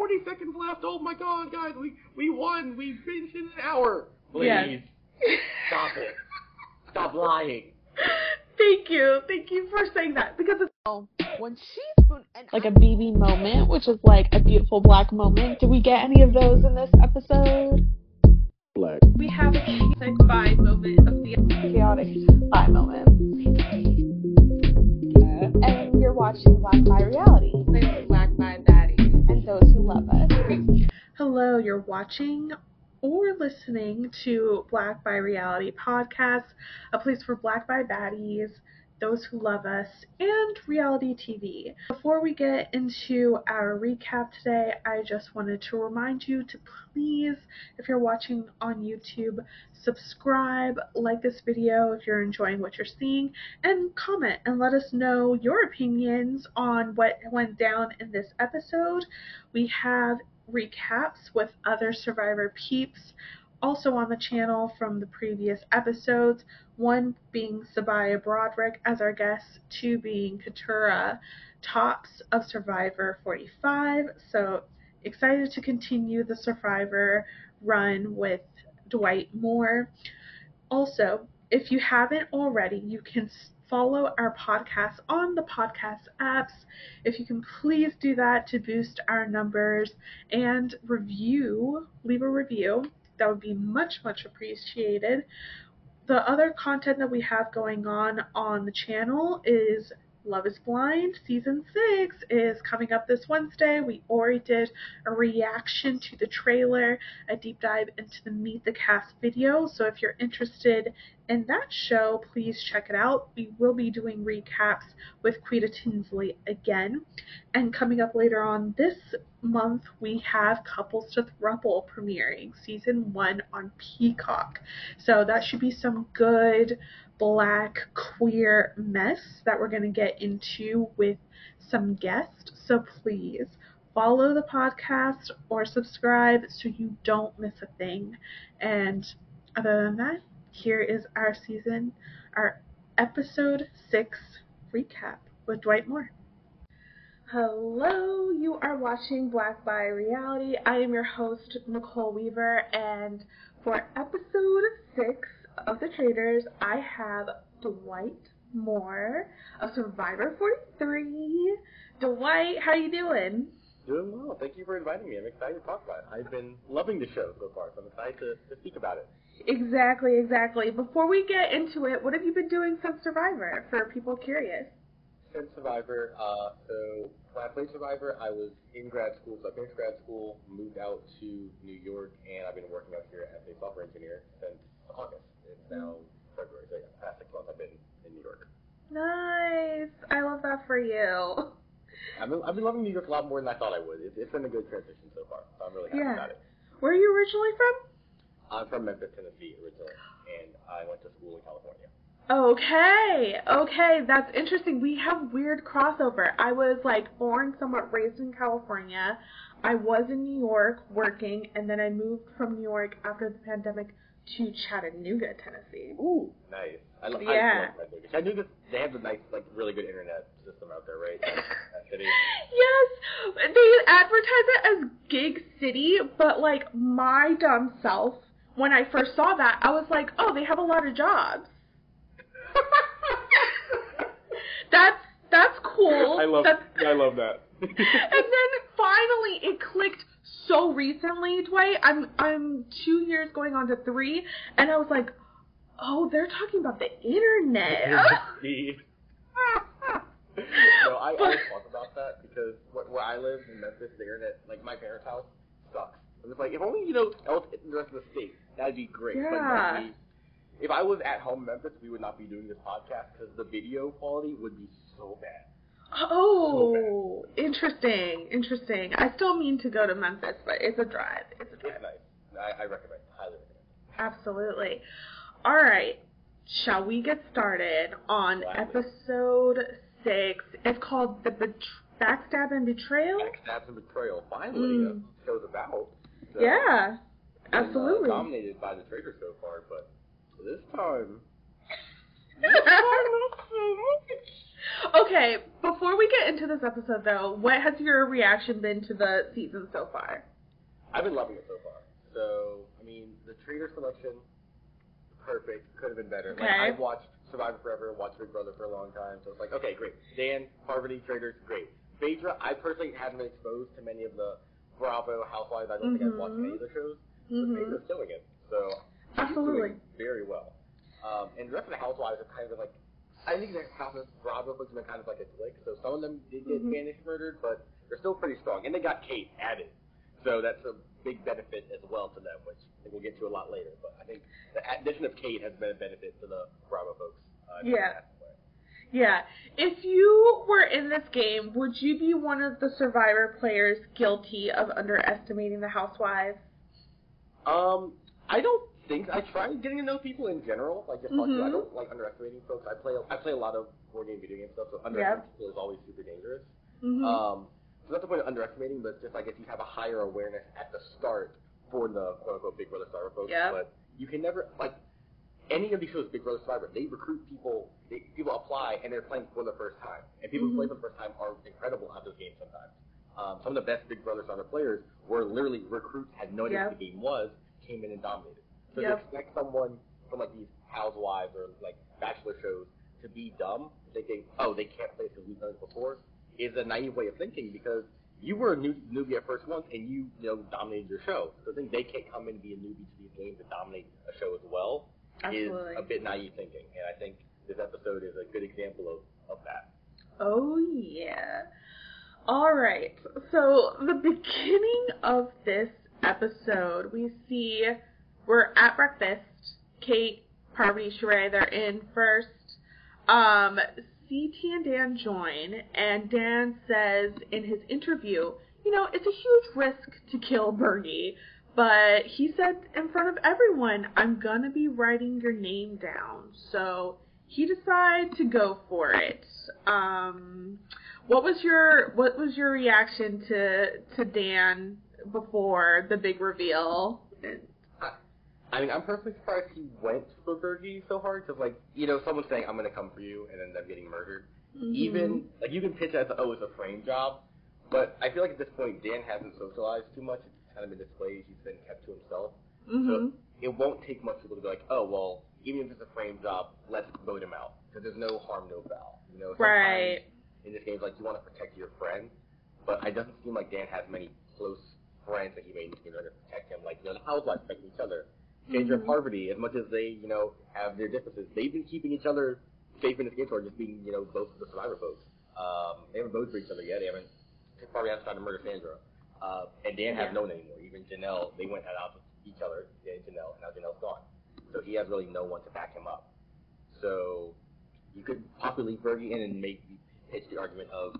40 seconds left. Oh my god, guys, we we won. We finished in an hour. Please Yes. stop it. Stop lying. Thank you. Thank you for saying that because it's when she's and like a BB moment, which is like a beautiful black moment. Did we get any of those in this episode? Black. we have a chaotic vibe moment of the Chaotic eye moment. And you're watching Black Bi Reality those who love us. Hello, you're watching or listening to Black Bi Reality podcast, a place for Black bi baddies, those who love us, and reality TV. Before we get into our recap today, I just wanted to remind you to please, if you're watching on YouTube, subscribe, like this video if you're enjoying what you're seeing, and comment and let us know your opinions on what went down in this episode. We have recaps with other Survivor peeps also on the channel from the previous episodes. One being Sabiyah Broderick as our guest, two being Katurah Topps of Survivor 45. So excited to continue the Survivor run with Dwight Moore. Also, if you haven't already, you can follow our podcast on the podcast apps. If you can please do that to boost our numbers and review, leave a review. That would be much, much appreciated. The other content that we have going on on the channel is Love is Blind season 6 is coming up this Wednesday. We already did a reaction to the trailer, a deep dive into the Meet the Cast video. So if you're interested in that show, please check it out. We will be doing recaps with Quita Tinsley again. And coming up later on this month, we have Couples to Thruple premiering season one on Peacock. So that should be some good black queer mess that we're going to get into with some guests. So please follow the podcast or subscribe so you don't miss a thing. And other than that, here is our season, our episode six recap with Dwight Moore. Hello, you are watching Black Bi Reality. I am your host, Nicole Weaver, and for episode six of The Traitors, I have Dwight Moore of Survivor 43. Dwight, how are you doing? Doing well. Thank you for inviting me. I'm excited to talk about it. I've been loving the show so far, so I'm excited to, to speak about it. Exactly, exactly. Before we get into it, what have you been doing since Survivor for people curious? Since Survivor, uh, so when I played Survivor, I was in grad school, so I finished grad school, moved out to New York, and I've been working out here as a software engineer since August. It's now February, so yeah, past six months I've been in New York. Nice. I love that for you. I've been, I've been loving New York a lot more than I thought I would. It's, it's been a good transition so far, so I'm really happy Yeah. about it. Where are you originally from? I'm from Memphis, Tennessee originally, and I went to school in California. Okay, okay, that's interesting. We have weird crossover. I was like born somewhat raised in California. I was in New York working, and then I moved from New York after the pandemic to Chattanooga, Tennessee. Ooh, nice. I, lo- Yeah. I love Chattanooga. Chattanooga, they have a nice, like, really good internet system out there, right? That city. Yes, they advertise it as gig city, but like my dumb self, when I first saw that, I was like, oh, they have a lot of jobs. That's that's cool. I love, That's, I love that. and then finally it clicked so recently, Dwight. I'm I'm two years going on to three, and I was like, oh, they're talking about the internet. no, I always talk about that because where, where I live in Memphis, the internet, like my parents' house, sucks. I'm just like, if only you know else in the rest of the state, that'd be great. But Yeah. like, we, if I was at home in Memphis, we would not be doing this podcast because the video quality would be so bad. Oh, interesting, interesting. I still mean to go to Memphis, but it's a drive. It's a It's drive. nice. I, I recommend, highly recommend. Absolutely. All right. Shall we get started on Gladly. episode six? It's called the Bet- Backstab and Betrayal. Backstabs and betrayal. Finally, Mm. uh, show's about. So, Yeah, been, uh, absolutely. dominated by the traitor so far, but this time. Okay, before we get into this episode though, what has your reaction been to the season so far? I've been loving it so far. So, I mean, the traitor selection, perfect. Could have been better. Like, I've watched Survivor Forever, watched Big Brother for a long time, so it's like, okay, great. Dan, Parvati, traitors, great. Phaedra, I personally haven't been exposed to many of the Bravo Housewives. I don't think I've watched Mhm. any of the shows. But Mm-hmm. Phaedra's killing it. So, she's Absolutely. doing very well. Um, and the rest of the Housewives have kind of been like, I think House of Bravo folks have been kind of like a clique. So some of them did get Mhm. Spanish murdered, but they're still pretty strong. And they got Kate added. So that's a big benefit as well to them, which I think we'll get to a lot later. But I think the addition of Kate has been a benefit to the Bravo folks. Uh, Yeah. Yeah. If you were in this game, would you be one of the survivor players guilty of underestimating the housewives? Um, I don't think I try getting to know people in general. Like just Mhm. I don't like underestimating folks. I play I play a lot of board game, video game stuff, so underestimating people is always super dangerous. Mm-hmm. Um, so not the point of underestimating, but just I guess you have a higher awareness at the start for the quote unquote Big Brother Survivor folks. Yeah. But you can never like any of these shows, Big Brother Survivor, they recruit people. They, people apply and they're playing for the first time, and people who play for the first time are incredible at those games sometimes. Um, some of the best Big Brother Survivor players were literally recruits, had no idea Yep. what the game was, came in and dominated. So Yep. to expect someone from like these housewives or like bachelor shows to be dumb, thinking, oh, they can't play because we've done it before, is a naive way of thinking because you were a new, newbie at first once and you, you know, dominated your show. So I think they can't come in and be a newbie to these games and dominate a show as well Absolutely. is a bit naive thinking. And I think this episode is a good example of, of that. Oh yeah. All right. So the beginning of this episode, we see we're at breakfast. Kate, Parvati, Sheree, they're in first. Um, CT and Dan join, and Dan says in his interview, you know, it's a huge risk to kill Bergie, but he said in front of everyone, I'm gonna be writing your name down. So he decided to go for it. Um, what was your what was your reaction to to Dan before the big reveal? I mean, I'm personally surprised he went for Bergie so hard because, like, you know, someone saying, I'm going to come for you, and then up getting murdered. Mm-hmm. Even, like, you can pitch it as, oh, it's a frame job, but I feel like at this point, Dan hasn't socialized too much. It's kind of been displayed. He's been kept to himself. hmm So it won't take much people to be like, oh, well, even if it's a frame job, let's vote him out. Because there's no harm, no foul. You know, Right. in this game, like, you want to protect your friend, but it doesn't seem like Dan has many close friends that he may need to to protect him. Like, you know, the housewives protect each other. Phaedra and Mhm. Parvati, as much as they, you know, have their differences, they've been keeping each other safe in this game toward just being, you know, both of the survivor folks. Um, they haven't voted for each other yet. They haven't, Parvati hasn't tried to murder Sandra. Uh, and Dan Yeah. hasn't known anymore. Even Janelle, they went at odds with each other, Dan and Janelle, and now Janelle's gone. So he has really no one to back him up. So you could possibly leave Bergie in and make pitch the argument of,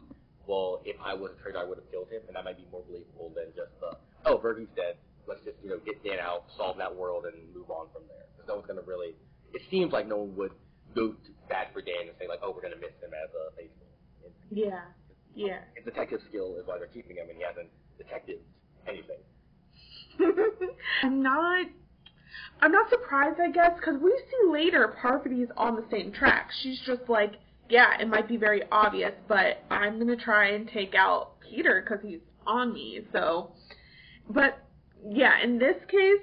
well, if I was a traitor, I would have killed him, and that might be more believable than just the, oh, Bergie's dead. Let's just, you know, get Dan out, solve that world, and move on from there. Because no one's going to really, it seems like no one would go to bat for Dan and say, like, oh, we're going to miss him as a faithful. It- Yeah. Yeah. His detective skill is why they're keeping him, and he hasn't detected anything. I'm not. I'm not surprised, I guess, because we see later Parvati's on the same track. She's just like, yeah, it might be very obvious, but I'm gonna try and take out Peter because he's on me. So, but yeah, in this case,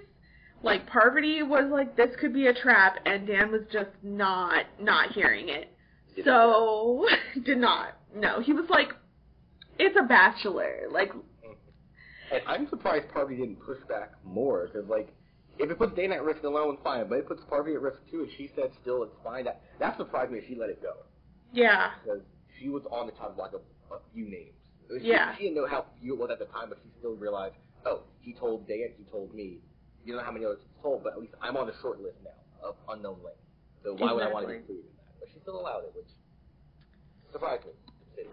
like Parvati was like, this could be a trap, and Dan was just not not hearing it. So did not. No, he was like, it's a bachelor. Like, And I'm surprised Parvati didn't push back more, because, like, if it puts Dana at risk alone, fine, but it puts Parvati at risk too, and she said still it's fine. That, that surprised me she let it go, yeah, because she was on the top block of a few names. She, Yeah. She didn't know how few it was at the time, but she still realized, oh, he told Dan, he told me. You don't know how many others he's told, but at least I'm on the short list now of unknown links. So why would I want to be Exactly. included in that? But she still allowed it, which surprised me.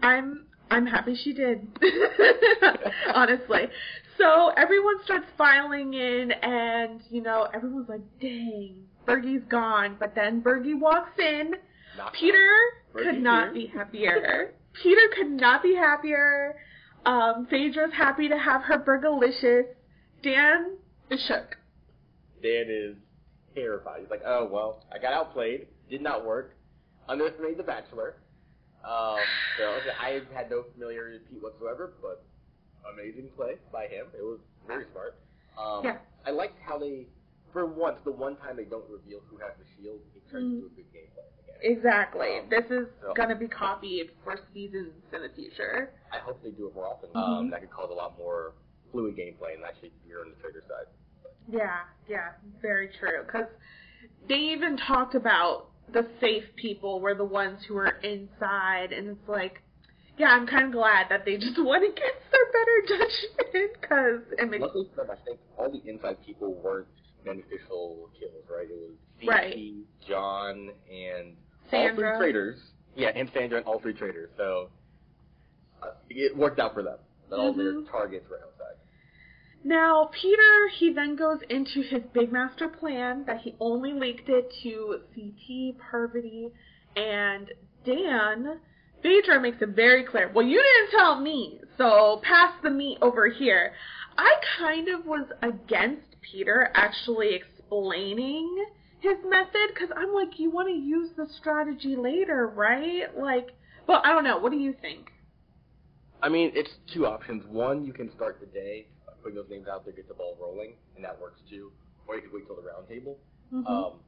I'm I'm happy she did. Honestly. So everyone starts filing in and, you know, everyone's like, dang, Bergie's gone. But then Bergie walks in. Not Peter could not here. be happier. Peter could not be happier. Um, Phaedra's happy to have her Burgalicious. Dan is shook. Dan is terrified. He's like, oh, well, I got outplayed. Did not work. Underestimated the Bachelor. Um, so okay, I had no familiarity with Pete whatsoever, but amazing play by him. It was very smart. Um, Yeah. I liked how they, for once, the one time they don't reveal who has the shield, it turns Mhm. into a good again. Exactly. Um, This is so- gonna be copied for seasons in the future. I hope they do it more often. Mhm. Um, that could cause a lot more fluid gameplay and actually you're on the traitor side. Yeah, yeah, very true. Because they even talked about the safe people were the ones who were inside, and it's like, yeah, I'm kind of glad that they just went against their better judgment because it makes Luckily for them, I think all the inside people weren't beneficial kills, right? It was CT, Right. John, and all three traitors. Yeah, and Sandra and all three traitors. So uh, it worked out for them. That all their Mhm. targets were outside. Now, Peter, he then goes into his big master plan that he only leaked it to CT, Parvati, and Dan. Phaedra makes it very clear, well, you didn't tell me, so pass the meat over here. I kind of was against Peter actually explaining his method, because I'm like, you want to use the strategy later, right? Like, but I don't know, what do you think? I mean, it's two options. One, you can start the day by putting those names out there, get the ball rolling, and that works too. Or you could wait till the round table. Mhm. Um,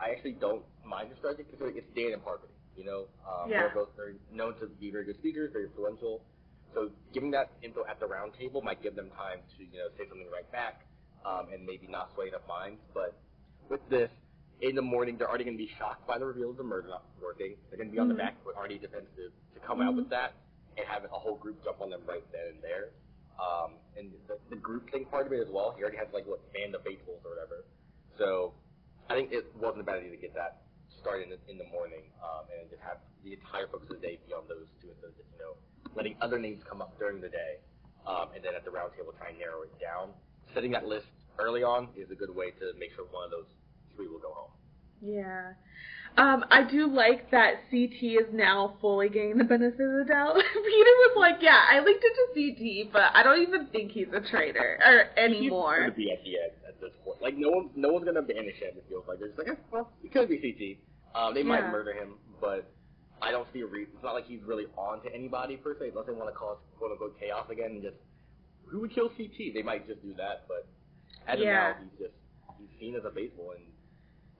I actually don't mind the strategy because it's Dan and Parvati. You know, um, Yeah. they're both very known to be very good speakers, very influential. So giving that info at the round table might give them time to you know say something right back, um, and maybe not sway enough minds. But with this, in the morning, they're already going to be shocked by the reveal of the murder not working. They're going to be on Mhm. the back foot, already defensive, to come out Mhm. with that and have a whole group jump on them right then and there. Um, and the, the group thing part of it as well. He already has like what band of faithfuls or whatever. So I think it wasn't a bad idea to get that started in the, in the morning um, and just have the entire focus of the day be on those two instead of just you know letting other names come up during the day um, and then at the roundtable try and narrow it down. Setting that list early on is a good way to make sure one of those three will go home. Yeah. Um, I do like that CT is now fully getting the benefit of the doubt. Peter was like, yeah, I linked it to CT, but I don't even think he's a traitor or He's going anymore. to be at the end at this point. Like no one, no one's going to banish him. It feels like they're just like, eh, well, he could be CT. Um, they Yeah. might murder him, but I don't see a reason. It's not like he's really on to anybody per se, unless they want to cause quote unquote chaos again and just who would kill CT? They might just do that, but as Yeah. of now, he's just he's seen as a faithful and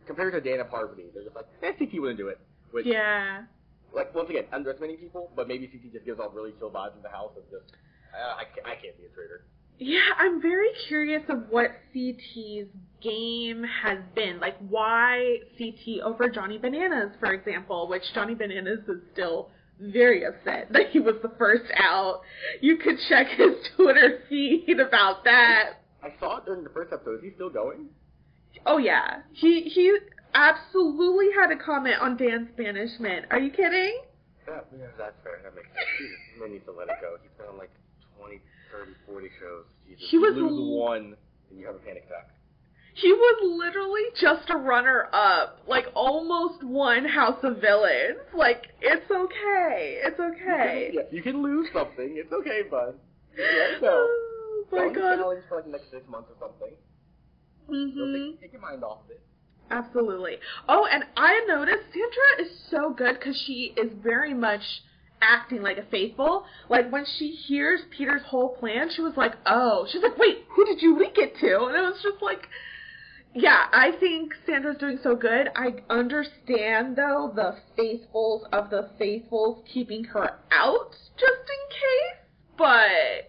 compared to Dana Parvati, they're just like, eh, CT wouldn't do it. Which, Yeah. like once again, underestimating people, but maybe CT just gives off really chill vibes in the house of just uh, I, I can't be a traitor. Yeah, I'm very curious of what CT's game has been. Like, why CT over Johnny Bananas, for example, which Johnny Bananas is still very upset that he was the first out. You could check his Twitter feed about that. I saw it during the first episode. Is he still going? Oh yeah, he he absolutely had a comment on Dan's banishment. Are you kidding? Yeah, yeah, that's fair. That makes sense. Jesus, man needs to let it go. He's been on like 20, 30, 40 shows. Jesus. He you was lose l- one, and you have a panic attack. He was literally just a runner up, like almost won House of Villains. Like it's okay, it's okay. Yeah, you can lose something. It's okay, bud. It go. Oh my the god. challenge for like the next six months or something. So Mhm. take, take your mind off of it. Absolutely. Oh, and I noticed Sandra is so good because she is very much acting like a faithful. Like when she hears Peter's whole plan, she was like, "Oh," she's like, "Wait, who did you leak it to?" And it was just like, yeah, I think Sandra's doing so good. I understand though the faithfuls of the faithfuls keeping her out just in case, but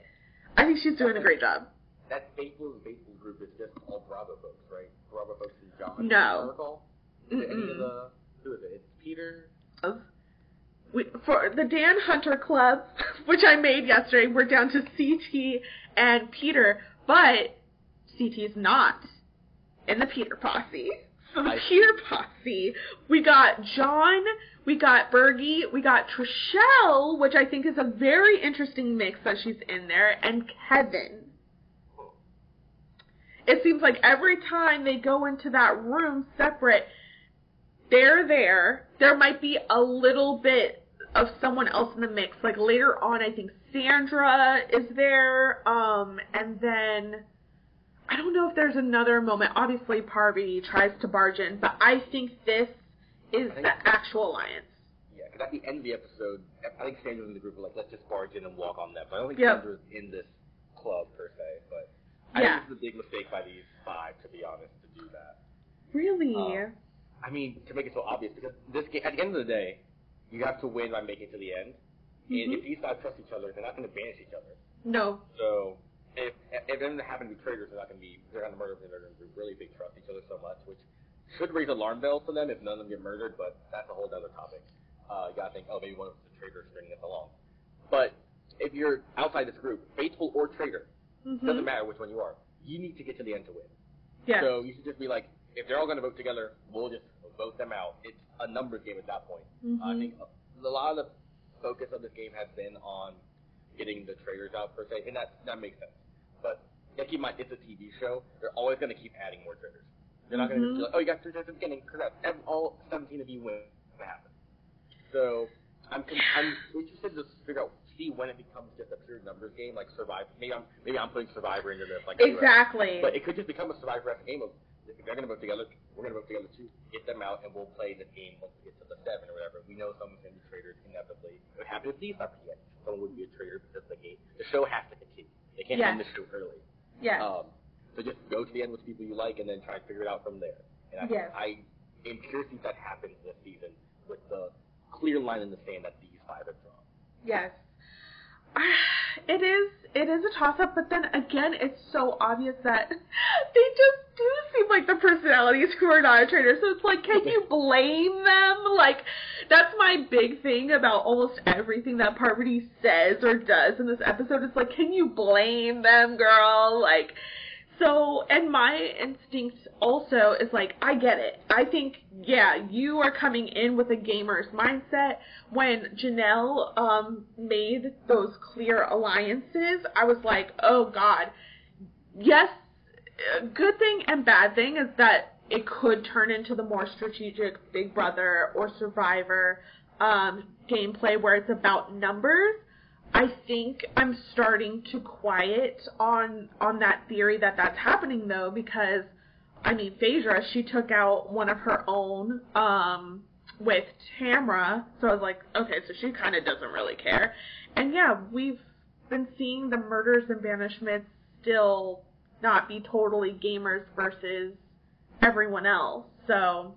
I think she's doing a great job. That faithful faithful group is just all Bravo folks, right? Bravo folks is John. No. Is it any of Mm-mm. the who is it? It's Peter. we, for the Dan Hunter Club, which I made yesterday, we're down to CT and Peter, but CT's not in the Peter posse. So the I- Peter posse, we got John, we got Bergie, we got Trishelle, which I think is a very interesting mix that she's in there, and Kevin. It seems like every time they go into that room separate, they're there. There might be a little bit of someone else in the mix. Like later on, I think Sandra is there. Um, and then I don't know if there's another moment. Obviously, Parvati tries to barge in, but I think this is the actual alliance. Yeah, because at the end of the episode, I think Sandra's in the group were like, let's just barge in and walk on them. But I don't think Yep. Sandra's in this club per se, but I think this is a big mistake by these five, to be honest, to do that. Really? Um, I mean, to make it so obvious, because this game, at the end of the day, you have to win by making it to the end. And Mhm. if these five trust each other, they're not going to banish each other. no. So if if them to happen to be traitors, they're not going to be they're going to murder them. They're going to really they trust each other so much, which should raise alarm bells for them if none of them get murdered. But that's a whole other topic. Uh, you got to think, oh, maybe one of them's a traitor stringing us along. But if you're outside this group, faithful or traitor, Mhm. doesn't matter which one you are. You need to get to the end to win. Yeah. So you should just be like, if they're all going to vote together, we'll just vote them out. It's a numbers game at that point. Mhm. I think a lot of the focus of this game has been on getting the traitors out per se, and that that makes sense. But yeah, keep in mind, it's a TV show. They're always going to keep adding more traitors. They're not going to be like, oh, you got three traitors at the beginning. Ev- All 17 of you win. It's going to happen. So I'm con- I'm interested to figure out see when it becomes just a pure numbers game, like Survivor. Maybe I'm maybe I'm putting Survivor into this, like I do it. Exactly. But it could just become a survivor esque game of if they're gonna vote together, we're gonna vote together too. Get them out and we'll play the game once we get to the seven or whatever. We know someone's gonna be traitors inevitably. It would happen if these yet. Someone would be a traitor because the game the show has to continue. They can't end the Yes. show early. yes. Um so just go to the end with people you like and then try and figure it out from there. And I Yes. I am curious if that happens this season with the clear line in the sand that these five have drawn. Yes. It is it is a toss up, but then again it's so obvious that they just do seem like the personalities who are not a traitor. So it's like, can you blame them? Like that's my big thing about almost everything that Parvati says or does in this episode. It's like, can you blame them, girl? Like so, and my instinct also is like, I get it. I think, yeah, you are coming in with a gamer's mindset. When Janelle um, made those clear alliances, I was like, oh God. Yes, good thing and bad thing is that it could turn into the more strategic Big Brother or Survivor um, gameplay where it's about numbers. I think I'm starting to quiet on on that theory that that's happening though because I mean Phaedra she took out one of her own um with Tamra. So I was like okay so she kind of doesn't really care. And yeah we've been seeing the murders and banishments still not be totally gamers versus everyone else. So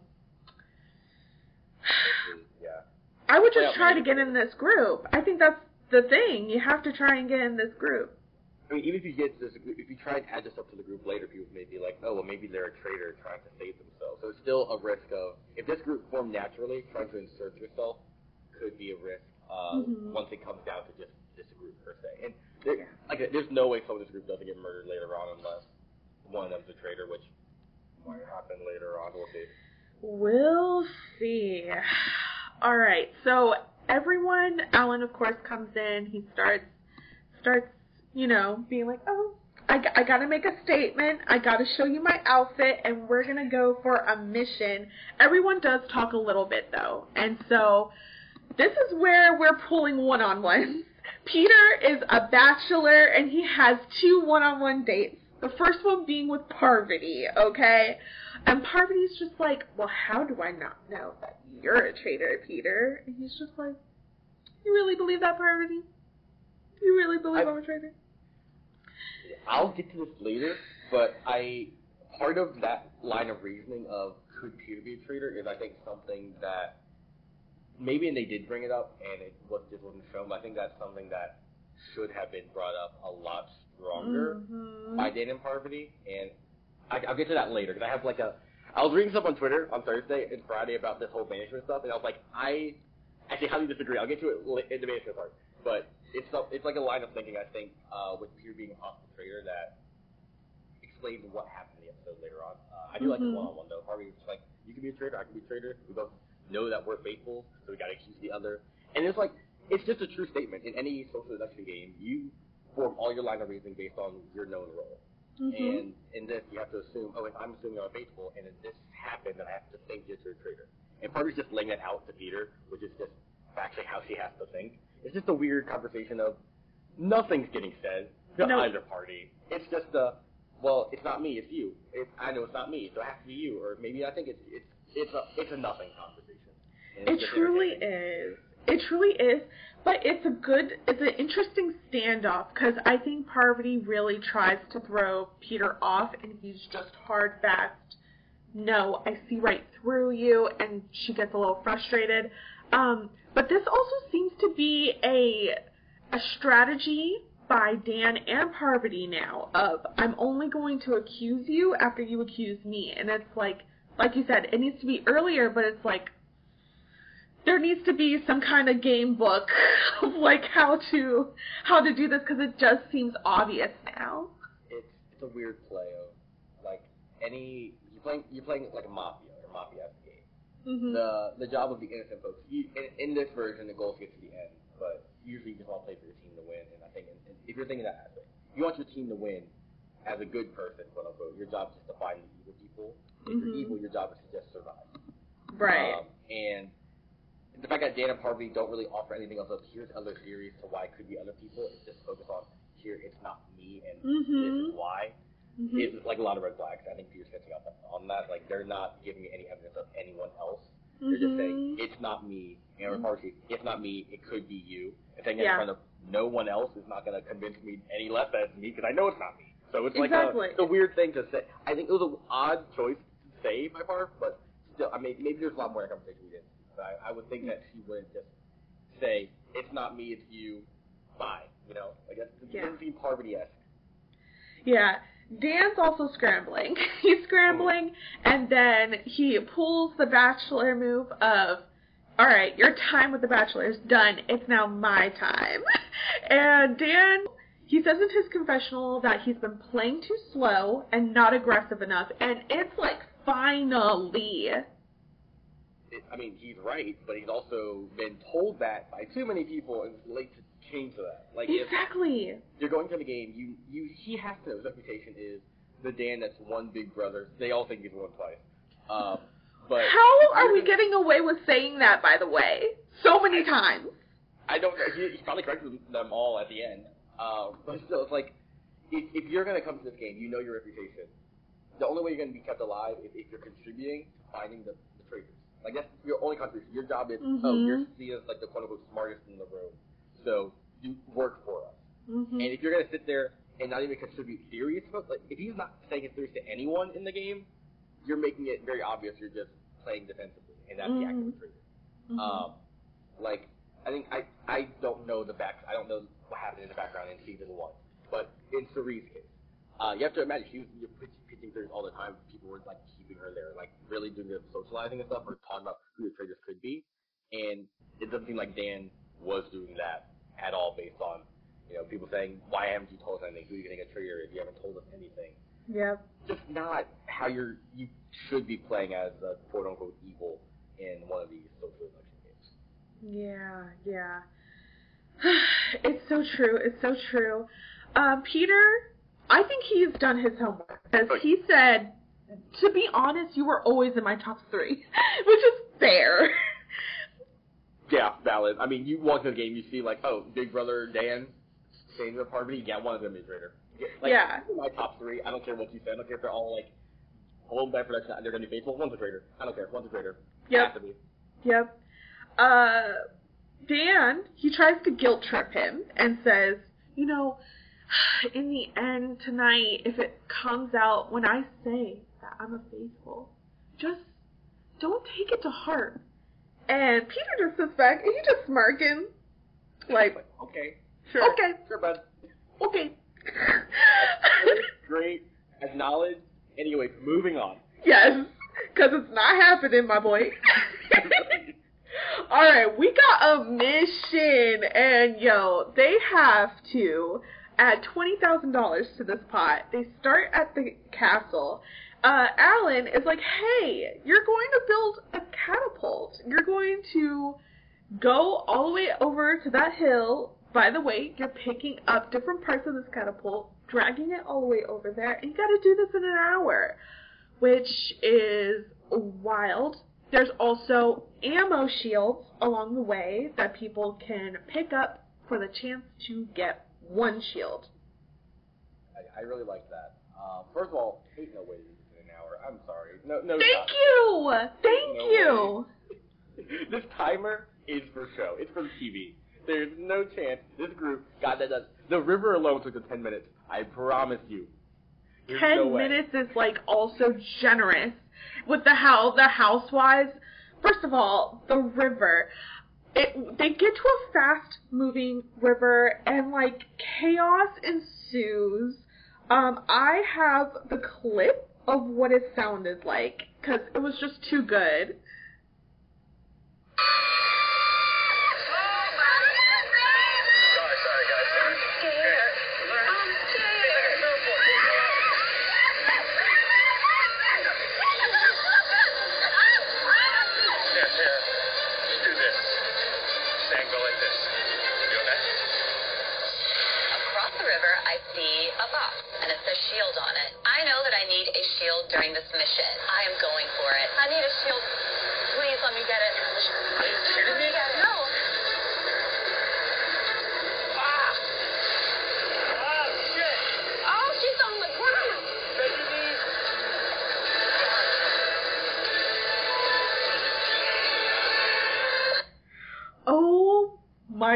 Yeah. I would just try to get in this group. I think that's the thing. You have to try and get in this group I mean, even if you get this, if you try and add this up to the group later, people may be like, oh, well, maybe they're a traitor trying to save themselves. So it's still a risk of, if this group formed naturally, trying to insert yourself could be a risk uh, Mhm. once it comes down to just this group per se. And there, like, there's no way some of this group doesn't get murdered later on unless one of them's a traitor, which might happen later on. We'll see. We'll see. All right. So everyone, Alan, of course, comes in. He starts starts, you know, being like, "Oh, I, I gotta make a statement. I gotta show you my outfit, and we're gonna go for a mission." Everyone does talk a little bit though, and so this is where we're pulling one-on-ones. Peter is a bachelor, and he has two one-on-one dates. The first one being with Parvati, okay? And Parvati's just like, well, how do I not know that you're a traitor, Peter? And he's just like, you really believe that, Parvati? You really believe I- I'm a traitor? I'll get to this later, but I part of that line of reasoning of could Peter be a traitor is I think something that maybe and they did bring it up and it was just wasn't shown, but I think that's something that should have been brought up a lot stronger Mhm. by Dan and Parvati, and I, I'll get to that later because I have like a. I was reading stuff on Twitter on Thursday and Friday about this whole management stuff, and I was like, I actually highly disagree. I'll get to it in the management part, but it's some- it's like a line of thinking I think uh, with Peter being a possible traitor that explains what happened in the episode later on. Uh, I do like the Mhm. one-on-one though. Parvati was just like, you can be a traitor, I can be a traitor. We both know that we're faithful, so we got to accuse the other. And it's like it's just a true statement in any social deduction game. You form all your line of reasoning based on your known role. Mhm. And in this, you have to assume, oh, if I'm assuming I'm faithful, and if this happened, then I have to think you're a traitor. And part just laying that out to Peter, which is just actually how she has to think. It's just a weird conversation of nothing's getting said to No. either party. It's just a, well, it's not me, it's you. It, I know it's not me, so it has to be you. Or maybe I think it's it's it's a it's a nothing conversation. It truly is. It truly is. But it's a good, it's an interesting standoff because I think Parvati really tries to throw Peter off, and he's just hard, fast. No, I see right through you, and she gets a little frustrated. Um, but this also seems to be a a strategy by Dan and Parvati now of I'm only going to accuse you after you accuse me, and it's like, like you said, it needs to be earlier, but it's like there needs to be some kind of game book of like how to how to do this because it just seems obvious now. It's it's a weird play of like any you're playing you're playing like a mafia or mafia game. hmm The the job of the innocent folks. You, in, in this version, the goal is to get to the end, but usually you just want to play for your team to win. And I think in, in, if you're thinking that aspect, you want your team to win as a good person, quote unquote. Your job is just to find the evil people. If Mhm. you're evil, your job is to just survive. Right. Um, and the fact that Dan and Parvati don't really offer anything else of here's other theories to why it could be other people, it's just focus on here it's not me and this Mhm. is why. Hmm It's like a lot of red flags. I think Peter's catching up on that. Like they're not giving me any evidence of anyone else. They're just saying Mhm. it's not me. And Mhm. Parvati, it's not me. It could be you. And saying Yeah. in front of no one else is not going to convince me any less that it's me because I know it's not me. So it's like Exactly. a, it's a weird thing to say. I think it was an odd choice to say by part, but still, I mean, maybe there's a lot more in conversation we did. But I, I would think that she wouldn't just say it's not me, it's you. Bye. You know, I guess it Yeah. doesn't seem Parvati-esque. Yeah. Dan's also scrambling. He's scrambling, and then he pulls the Bachelor move of, all right, your time with the Bachelor is done. It's now my time. And Dan, he says in his confessional that he's been playing too slow and not aggressive enough, and it's like finally. I mean, he's right, but he's also been told that by too many people, and late to change that. Like, if Exactly. you're going to the game, you, you, he has to know his reputation is the Dan that's one big brother. They all think he's won twice. Um, but How are we getting away with saying that, by the way? So many times. I don't. He, he probably corrected them all at the end. Um, but still, it's like if, if you're going to come to this game, you know your reputation. The only way you're going to be kept alive is if you're contributing to finding the, the traitors. Like that's your only contribution. Your job is oh, Mhm. you're seen as like the quote unquote smartest in the room, so you work for us. hmm And if you're going to sit there and not even contribute theories, like if he's not saying his theories to anyone in the game, you're making it very obvious you're just playing defensively, and that's the act of a traitor. Mm-hmm. Um, like I think I I don't know the back I don't know what happened in the background in season one, but in Cirie's case, uh, you have to imagine she was pitching theories all the time. People were like keeping her there, like really doing the socializing and stuff, or talking about who the traitors could be, and it doesn't seem like Dan was doing that at all, based on you know people saying why haven't you told us anything? Who are you getting a traitor if you haven't told us anything? Yeah. Just not how you're you should be playing as a quote unquote evil in one of these social deduction games. Yeah, yeah. it's so true. It's so true. Um, Peter, I think he's done his homework because he said, to be honest, you were always in my top three, which is fair. Yeah, valid. I mean, you walk into the game, you see like, oh, Big Brother Dan, staying with Parvati, yeah, one of them is Raider. Like, Yeah. My top three. I don't care what you say. I don't care if they're all like owned by production. They're gonna be faithful. One's a traitor. I don't care. One's a traitor. Yep. Has to be. Yep. Uh, Dan, he tries to guilt trip him and says, you know, in the end tonight, if it comes out when I say that I'm a faithful, just don't take it to heart. And Peter just sits back and he's just smirking, like, Like, okay, sure, okay, sure, bud. okay. Great, acknowledged. Anyway, moving on. yes, because it's not happening, my boy. All right, we got a mission, and yo, they have to add twenty thousand dollars to this pot. They start at the castle. Uh, Alan is like, "Hey, you're going to build a catapult. You're going to go all the way over to that hill. By the way, you're picking up different parts of this catapult, dragging it all the way over there, and you got to do this in an hour." which is wild. There's also ammo shields along the way that people can pick up for the chance to get one shield. I, I really like that. Um, first of all, hate no way I'm sorry. No, no. Thank you! Thank No you! this timer is for show. It's for the TV. There's no chance this group got that done. The river alone took the 10 minutes. I promise you. There's Ten no minutes is like also generous with the how the housewives. First of all, the river. It they get to a fast moving river and like chaos ensues. Um, I have the clip of what it sounded like because it was just too good.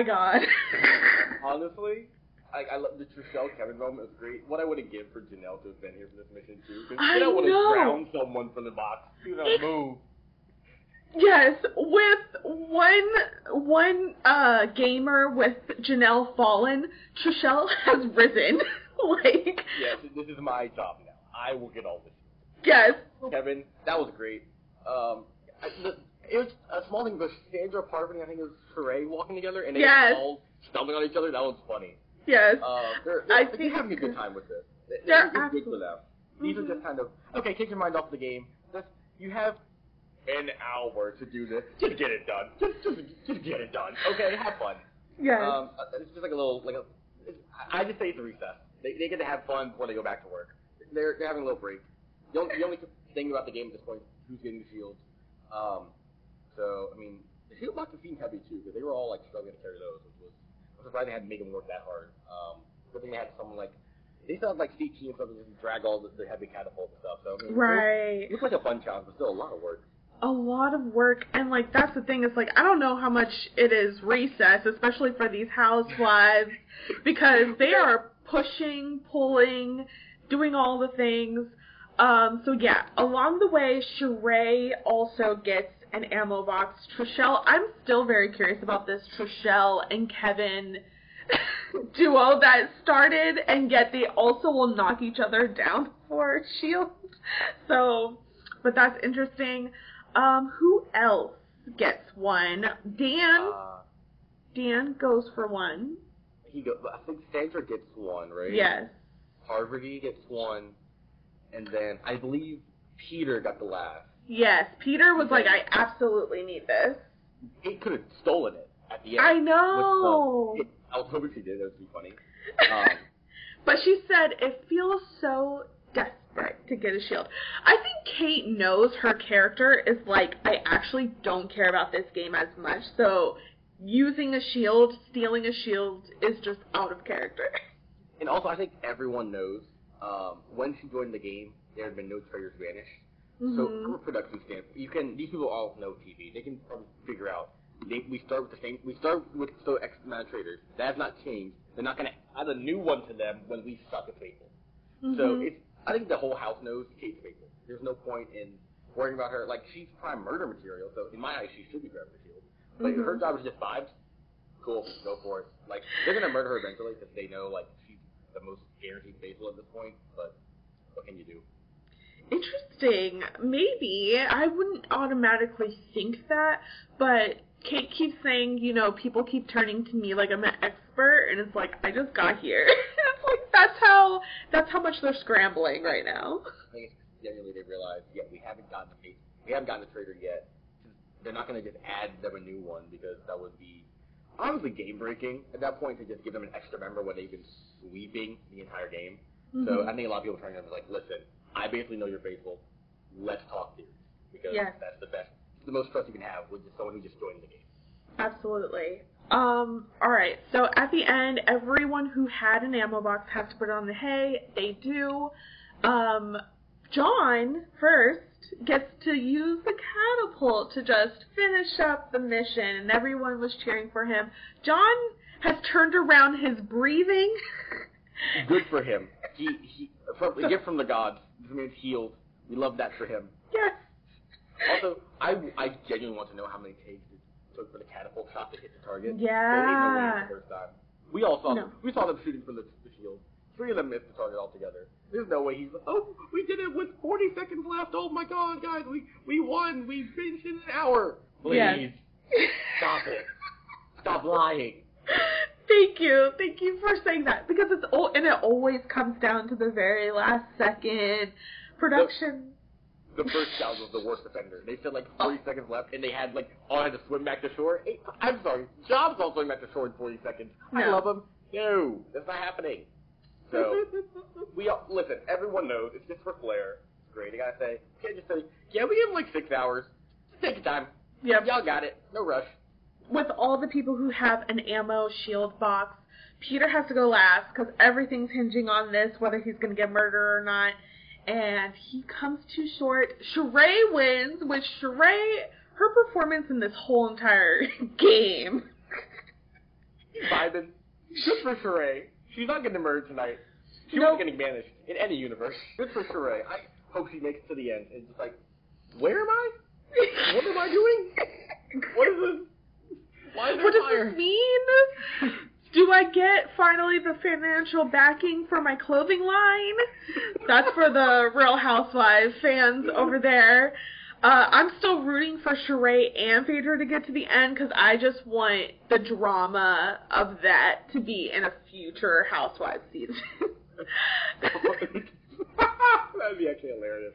God. Honestly, I, I love the Trishelle Kevin moment was great. What I would have given for Janelle to have been here for this mission too, because I Janelle would have know. drowned someone from the box. She would have moved. Yes, with one one uh gamer with Janelle fallen, Trishelle has risen. like Yes, this is my job now. I will get all this. yes. Kevin, that was great. Um, I, the, it was a small thing, but Sandra Parvati, I think it was Sheree walking together, and they Yes. were all stumbling on each other. That was funny. Yes. Uh, they're, I they're, they're think having a good time with this. It- They're It's good for absolutely- them. These Mhm. are just kind of okay. Take your mind off the game. Just, you have an hour to do this. Just get it done. Just, just, just get it done. Okay, have fun. yes. Um, uh, it's just like a little, like a. I I just say it's a recess. They, they get to have fun before they go back to work. They're they're having a little break. The only, the only thing about the game at this point is who's getting the shield. Um, so I mean, the shield boxes seemed heavy too because they were all like struggling to carry those, which was I'm surprised they had to make them work that hard. Um, good thing they had someone like they still like CT and stuff to just drag all the, the heavy catapults and stuff. So I mean, right. It looks like a fun challenge, but still a lot of work. a lot of work and like that's the thing is like I don't know how much it is recess, especially for these housewives, because they are pushing, pulling, doing all the things. Um, so yeah, along the way, Sheree also gets an ammo box. Trishelle, I'm still very curious about this Trishelle and Kevin duo that started, and yet they also will knock each other down for shield. So, but that's interesting. Um, who else gets one? Dan. Uh, Dan goes for one. he go, I think Sandra gets one, right? Yes. Harvard gets one, and then I believe Peter got the last. Yes. Peter was like, I absolutely need this. He could have stolen it at the end. I with know. the- I was hoping she did. That would be funny. Um, But she said it feels so desperate to get a shield. I think Kate knows her character is like, I actually don't care about this game as much, so using a shield, stealing a shield is just out of character. and also, I think everyone knows um, when she joined the game, there had been no traitors vanished. So Mhm. from a production standpoint, you can these people all know TV. They can probably figure out. They, we start with the same. We start with so X amount of traitors. That has not changed. They're not going to add a new one to them when we suck at faithful. So Mhm. it's. I think the whole house knows Kate's faithful. There's no point in worrying about her. Like she's prime murder material. So in my eyes, she should be grabbing the shield. But Mhm. her job is just vibes. Cool, go for it. Like they're gonna murder her eventually because they know like she's the most guaranteed faithful at this point. But what can you do? Interesting. Maybe. I wouldn't automatically think that, but Kate keeps saying, you know, people keep turning to me like I'm an expert, and it's like, I just got here. it's like, that's how, that's how much they're scrambling right now. I think it's genuinely they realize, yeah, we haven't gotten the we haven't gotten the traitor yet. They're not gonna just add them a new one because that would be honestly game breaking at that point to just give them an extra member when they've been sweeping the entire game. So Mhm. I think a lot of people are trying to like, listen, I basically know you're faithful. Let's talk theories because that's the best, the most trust you can have with just someone who just joined the game. Absolutely. Um, alright, so at the end, everyone who had an ammo box has to put it on the hay. They do. Um, John first gets to use the catapult to just finish up the mission, and everyone was cheering for him. John has turned around his breathing. Good for him. He he from a gift from the gods. This man's healed. We love that for him. yes. Also, I I genuinely want to know how many takes it took for the catapult shot to hit the target. Yeah. They didn't know what it was the first time. We all saw No. we saw them shooting from the, the shield. Three of them missed the target altogether. There's no way he's oh we did it with 40 seconds left. Oh my god, guys, we we won. We finished in an hour. Please Yes. stop it. Stop lying. Thank you, thank you for saying that because it's all and it always comes down to the very last second. Production. The first scout was the worst offender. They said like 40 seconds left, and they had like all had to swim back to shore. Hey, I'm sorry, Jobs all swim back to shore in 40 seconds. I love him. No, that's not happening. So we all, listen. Everyone knows it's just for flair. It's great. I gotta say, can't just say, yeah, we have like six hours. Just take your time. Yep. Y'all got it. No rush. With all the people who have an ammo shield box, Peter has to go last because everything's hinging on this, whether he's going to get murdered or not. And he comes too short. Sheree wins, which Sheree, her performance in this whole entire game. Good for Sheree. She's not getting murdered tonight. She Nope. wasn't getting banished in any universe. Good for Sheree. I hope she makes it to the end. And just like, where am I? What am I doing? What is this? Why is there What does fire? this mean? Do I get finally the financial backing for my clothing line? That's for the Real Housewives fans over there. Uh, I'm still rooting for Sheree and Phaedra to get to the end because I just want the drama of that to be in a future Housewives season. That'd be actually hilarious.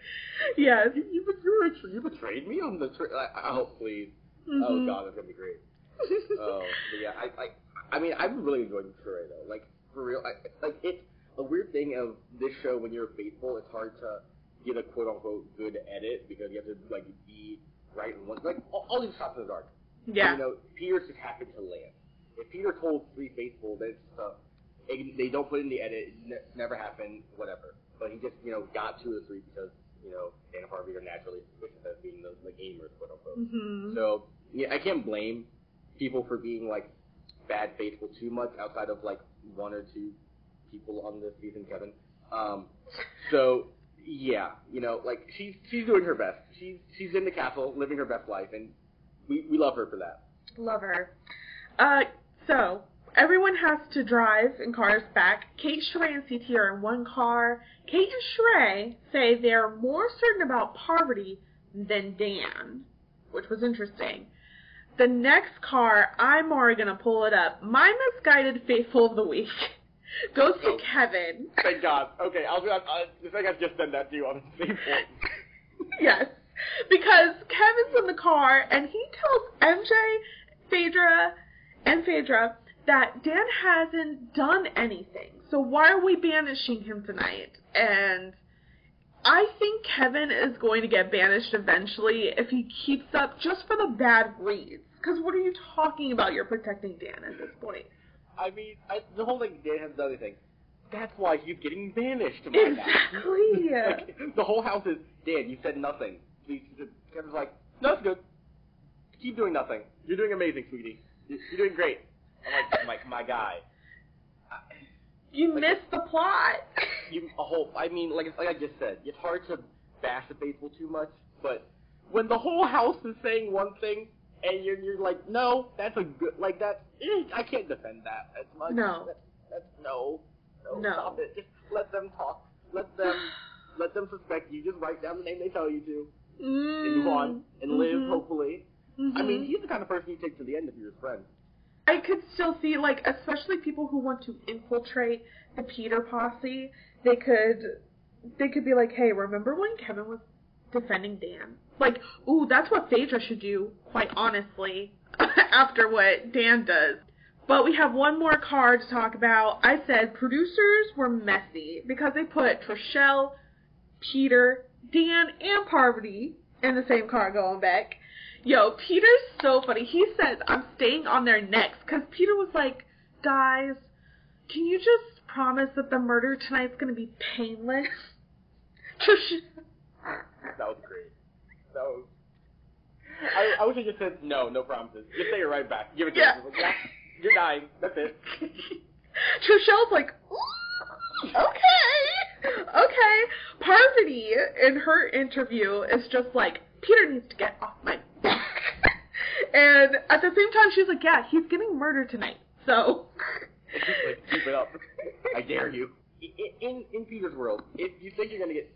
yes. You, you, you, betrayed, you betrayed me on the. Tra- I, hope, please. Oh Mhm. God, that's gonna be great. Oh, yeah. I, I, I mean, I'm really enjoying Sheree though. Like for real, I, like it's a weird thing of this show when you're faithful. It's hard to get a quote unquote good edit because you have to like be right in one. Like all, all these shots in the dark. Yeah. You know, Peter just happened to land. If Peter told three faithful, then it's uh, they, they don't put in the edit. It ne- never happened. Whatever. But he just you know got two or three because you know Dana Farber are naturally suspicious as being the, the gamers quote unquote. hmm So yeah, I can't blame people for being like bad faithful too much outside of like one or two people on this season, Kevin. Um, so yeah, you know, like she's she's doing her best. She's she's in the castle, living her best life, and we we love her for that. Love her. Uh, so everyone has to drive in cars back. Kate, Sheree, and CT are in one car. Kate and Sheree say they're more certain about Parvati than Dan, which was interesting. The next car, I'm already gonna pull it up. My misguided faithful of the week goes to Oh. Kevin. Thank God. Okay, I'll I, I think I've just done that to you on the same point. Yes. Because Kevin's in the car and he tells MJ, Phaedra, and Phaedra that Dan hasn't done anything. So why are we banishing him tonight? And I think Kevin is going to get banished eventually if he keeps up just for the bad reads. Because what are you talking about? You're protecting Dan at this point. I mean, I, the whole thing Dan hasn't done anything. That's why he's getting banished. my. Exactly. Like, the whole house is Dan. You said nothing. Please, Kevin's like, no, it's good. Keep doing nothing. You're doing amazing, sweetie. You're, you're doing great. I'm like, I'm like, my guy. I- You missed the plot. You a whole. I mean, like like I just said, it's hard to bash the faithful too much. But when the whole house is saying one thing and you're you're like, no, that's a good like that. eh, I can't defend that as much. No. That's, that's no, no, No. Stop it. Just let them talk. Let them let them suspect you. Just write down the name they tell you to and move on and live. Mhm. Hopefully. I Mhm. mean, he's the kind of person you take to the end if you're his friend. I could still see, like, especially people who want to infiltrate the Peter posse, they could, they could be like, hey, remember when Kevin was defending Dan? Like, ooh, that's what Phaedra should do, quite honestly, after what Dan does. But we have one more card to talk about. I said producers were messy because they put Trishelle, Peter, Dan, and Parvati in the same car going back. Yo, Peter's so funny. He says, I'm staying on their necks. Because Peter was like, guys, can you just promise that the murder tonight's going to be painless? Trish- That was great. That was. I, I wish I just said no, no promises. Just say it right back. Give it to Yeah. him. Like, yeah, you're dying. That's it. Trishelle's like, okay, okay. Parvati in her interview is just like, Peter needs to get off my back. and at the same time, she's like, yeah, he's getting murdered tonight. So, like, keep it up. I dare you. I- I- In in Peter's world, if you think you're gonna get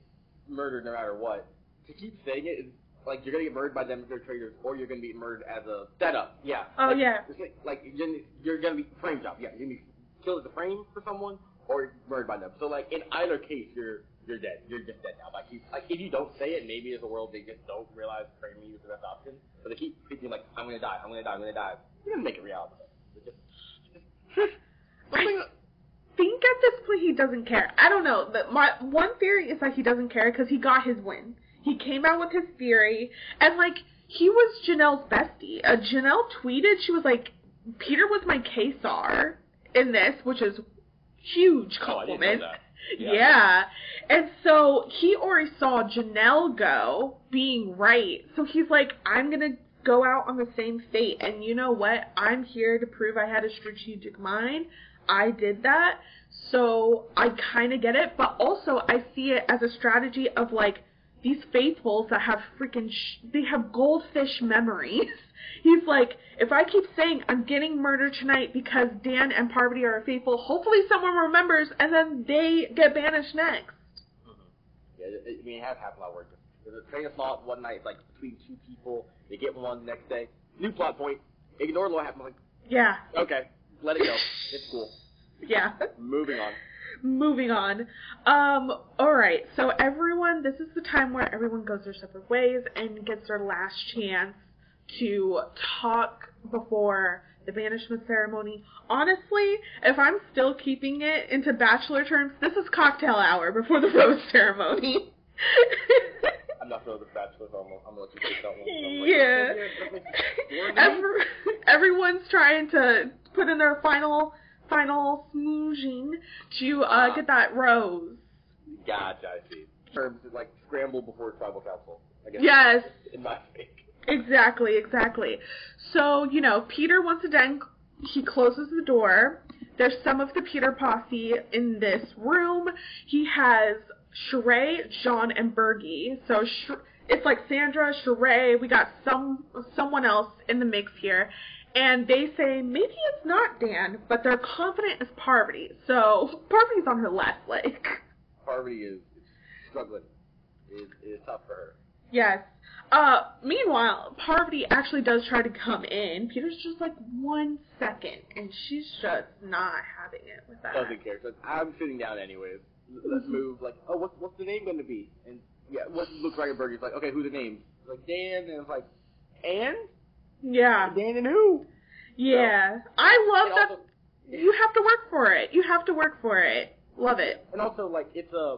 murdered no matter what, to keep saying it is like you're gonna get murdered by them if they're traitors, or you're gonna be murdered as a setup. Yeah. Oh, Like, yeah. Like, like you're, gonna, you're gonna be frame job. Yeah, you're gonna be killed as a frame for someone, or murdered by them. So like in either case, you're you're dead. You're just dead now. Like you, like if you don't say it, maybe as a world they just don't realize framing you is the best option. But they keep thinking like I'm gonna die. I'm gonna die. I'm gonna die. You're gonna make it reality. It's just, just something. Think at this point he doesn't care. I don't know. The, my one theory is that he doesn't care because he got his win. He came out with his theory, and like he was Janelle's bestie. Uh, Janelle tweeted she was like, "Peter was my K-star in this," which is huge Oh, I didn't know compliment. that. Yeah. Yeah. And so he already saw Janelle go being right. So he's like, I'm going to go out on the same fate. And you know what? I'm here to prove I had a strategic mind. I did that. So I kind of get it. But also, I see it as a strategy of like, these faithfuls that have freaking, sh- they have goldfish memories. He's like, if I keep saying I'm getting murdered tonight because Dan and Parvati are faithful, hopefully someone remembers and then they get banished next. Mm-hmm. Yeah, it, I mean, it has happened a lot. There's a train of thought one night, like between two people, they get one the next day. New plot point. Ignore what happened. Like, Yeah, okay, let it go. It's cool. yeah. Moving on. Moving on. Um, alright, so everyone, this is the time where everyone goes their separate ways and gets their last chance to talk before the banishment ceremony. Honestly, if I'm still keeping it into bachelor terms, this is cocktail hour before the rose ceremony. I'm not feeling the bachelor, so I'm, I'm gonna let you take that one. So like, Yeah. let's make- let's make- Every, everyone's trying to put in their final final smoozing to uh, Ah. get that rose. Gotcha, I see. Terms like scramble before tribal council. I guess. Yes, In my exactly, exactly. So, you know, Peter once again he closes the door. There's some of the Peter posse in this room. He has Sheree, John, and Bergie. So Sh- it's like Sandra, Sheree. We got some someone else in the mix here, and they say maybe it's not Dan, but they're confident it's Parvati. So Parvati's on her last leg. Parvati is, struggling. It, it is tough for her. Yes. Uh, meanwhile, Parvati actually does try to come in. Peter's just like one second, and she's just not having it with that. Doesn't care. So I'm sitting down anyways. Let's move. Like, oh, what's what's the name going to be? And yeah, what looks like a burger. It's like, okay, who's the name? It's like Dan, and it's like, and Yeah. Dan and who? Yeah. I love that also, you have to work for it. You have to work for it. Love it. and also like it's a.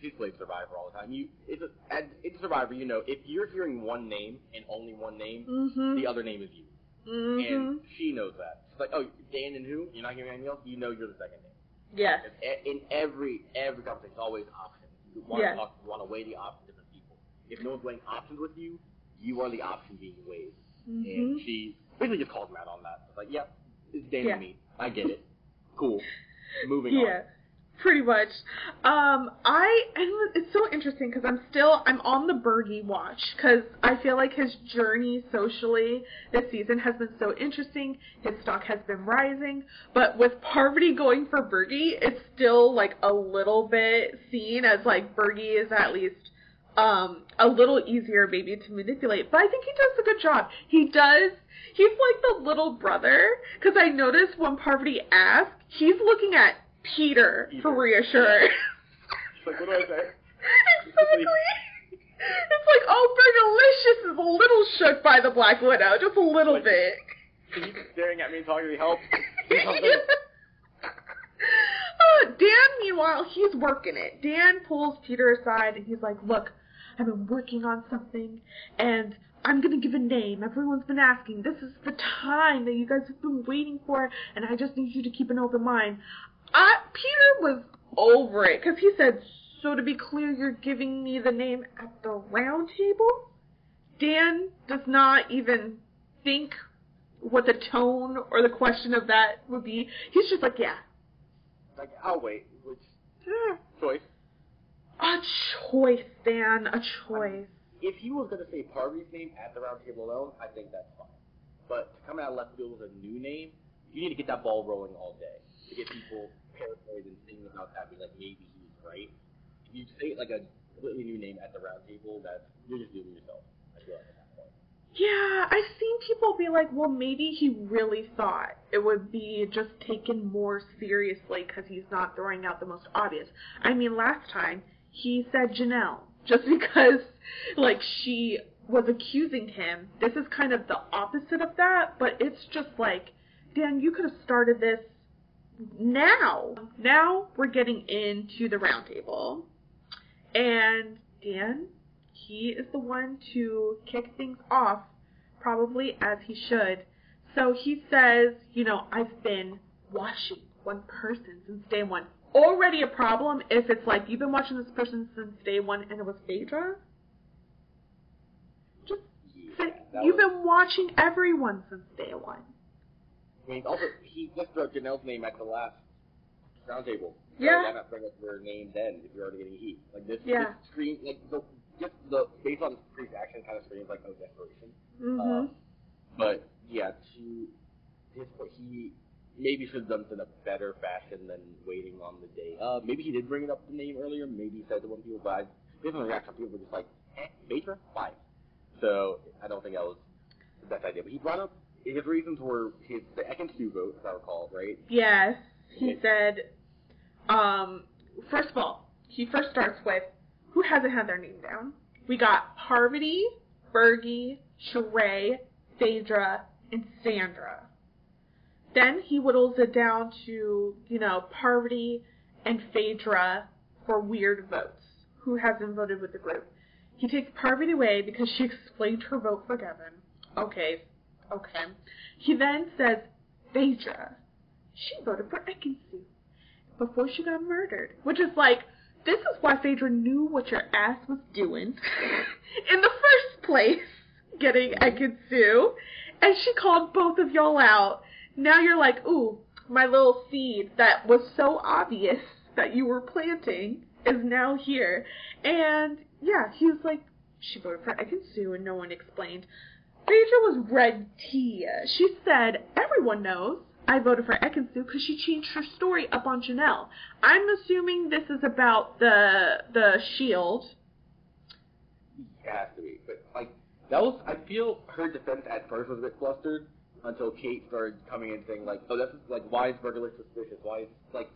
She's played Survivor all the time. You, it's a, and in Survivor, you know, if you're hearing one name and only one name, Mhm. the other name is you, Mhm. and she knows that. She's like, oh, Dan and who? You're not hearing anything else. You know, you're the second name. Yes. In in every every conversation, it's always options. You want Yeah. to talk, you want to weigh the options of different people. If no one's weighing options with you, you are the option being weighed. And Mhm. she basically just called him out on that. It's like, yep, it's Dan Yeah. and me. I get it. Cool. Moving on. Yeah. Pretty much. Um, I and it's so interesting because I'm still I'm on the Bergie watch because I feel like his journey socially this season has been so interesting. His stock has been rising, but with Parvati going for Bergie, it's still like a little bit seen as like Bergie is at least um a little easier maybe to manipulate. But I think he does a good job. He does. He's like the little brother because I noticed when Parvati asked, he's looking at Peter for reassurance. Like, what do I say? exactly. It's like, oh, Bergalicious is a little shook by the Black Widow, just a little Like- bit. He's staring at me and talking to me. Help. Uh, Dan, meanwhile, he's working it. Dan pulls Peter aside and he's like, look, I've been working on something and I'm gonna give a name. Everyone's been asking. This is the time that you guys have been waiting for and I just need you to keep an open mind. Uh, Peter was over it because he said So to be clear, you're giving me the name at the round table? Dan does not even think what the tone or the question of that would be. He's just like, yeah. Like, I'll wait. Which eh, choice? A choice, Dan, a choice. If he was gonna say Parvati's name at the round table alone, I think that's fine. But to come out of left field with a new name, you need to get that ball rolling all day to get people paranoid and thinking about that. Be like, maybe he's right. If you say like a completely new name at the round table, that's you're just doing yourself. I feel like at that point. Yeah, I've seen people be like, well, maybe he really thought it would be just taken more seriously because he's not throwing out the most obvious. I mean, last time he said Janelle just because, like, she was accusing him. This is kind of the opposite of that, but it's just like, Dan, you could have started this now. Now we're getting into the roundtable. And Dan, he is the one to kick things off, probably as he should. So he says, you know, I've been watching one person since day one. Already a problem if it's like you've been watching this person since day one and it was Phaedra. Just say, you've was- been watching everyone since day one. I mean, also he just threw Janelle's name at the last round table. So Yeah. Why not bring up her name then if you're already getting heat? Like this, Yeah. this scream, like the just the based on Priest's action kind of screams like oh desperation. hmm Um, but yeah, to his point, he maybe should have done it in a better fashion than waiting on the day. Uh, maybe he did bring it up the name earlier. Maybe he said to one people, but I, based on the reaction, people were just like, eh, Phaedra, fine. So I don't think that was the best idea. But he brought up his reasons were his the Ekin vote, as I recall, right? Yes, he said. Um, first of all, he first starts with who hasn't had their name down. We got Parvati, Bergie, Sheree, Phaedra, and Sandra. Then he whittles it down to you know Parvati and Phaedra for weird votes. Who hasn't voted with the group? He takes Parvati away because she explained her vote for Kevin. Okay, okay. He then says Phaedra. She voted for Ekin-Su before she got murdered. Which is like, this is why Phaedra knew what your ass was doing in the first place, getting Ekin-Su. And she called both of y'all out. Now you're like, ooh, my little seed that was so obvious that you were planting is now here. And yeah, he was like, she voted for Ekin-Su and no one explained. Phaedra was red tea. She said, everyone knows I voted for Ekin-Su because she changed her story up on Janelle. I'm assuming this is about the the shield. It has to be. But like that was I feel her defense at first was a bit flustered until Kate started coming in saying like, Oh, this is like why is Burger suspicious? Why is like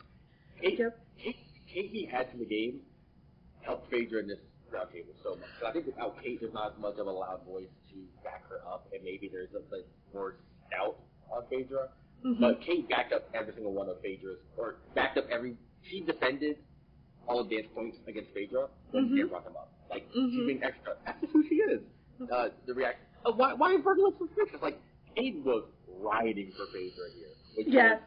Kate Yep. Kate Kate being added to the game helped Phaedra in this round table so much. And I think without Kate there's not as much of a loud voice to back her up and maybe there's a bit more doubt on Phaedra. Mhm. But Kate backed up every single one of Phaedra's or backed up every she defended all of Dan's points against Phaedra when Mhm. Dan brought them up. Like Mhm. she's being extra. That's just who she is. Uh, the reaction. Uh, why? Why is Virgil suspicious? Like Kate was riding for Phaedra here, which Yes.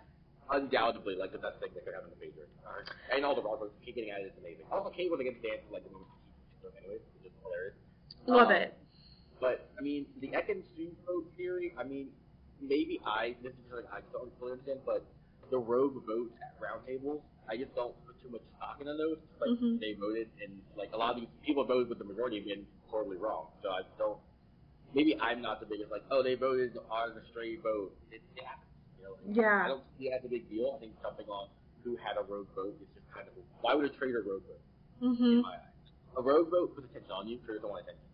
undoubtedly like the best thing that could happen to Phaedra. Uh, and all the wrong ones, Kate getting at it is amazing. Also, Kate was against Dan for like the moment anyways, which is hilarious. Love Um, it. But I mean, the Ekin Sue vote theory. I mean, maybe I this is like I don't fully understand, but the rogue votes at roundtables, I just don't put too much stock into those. Like Mhm. they voted, and like a lot of these people voted with the majority being horribly wrong. So I don't. Maybe I'm not the biggest like, oh, they voted on a stray vote. It, it happens. You know, like, Yeah. I don't see it as a big deal. I think jumping on who had a rogue vote is just kind of why would a traitor rogue vote? in Mhm. my eyes. A rogue vote puts attention on you, traitors don't want attention.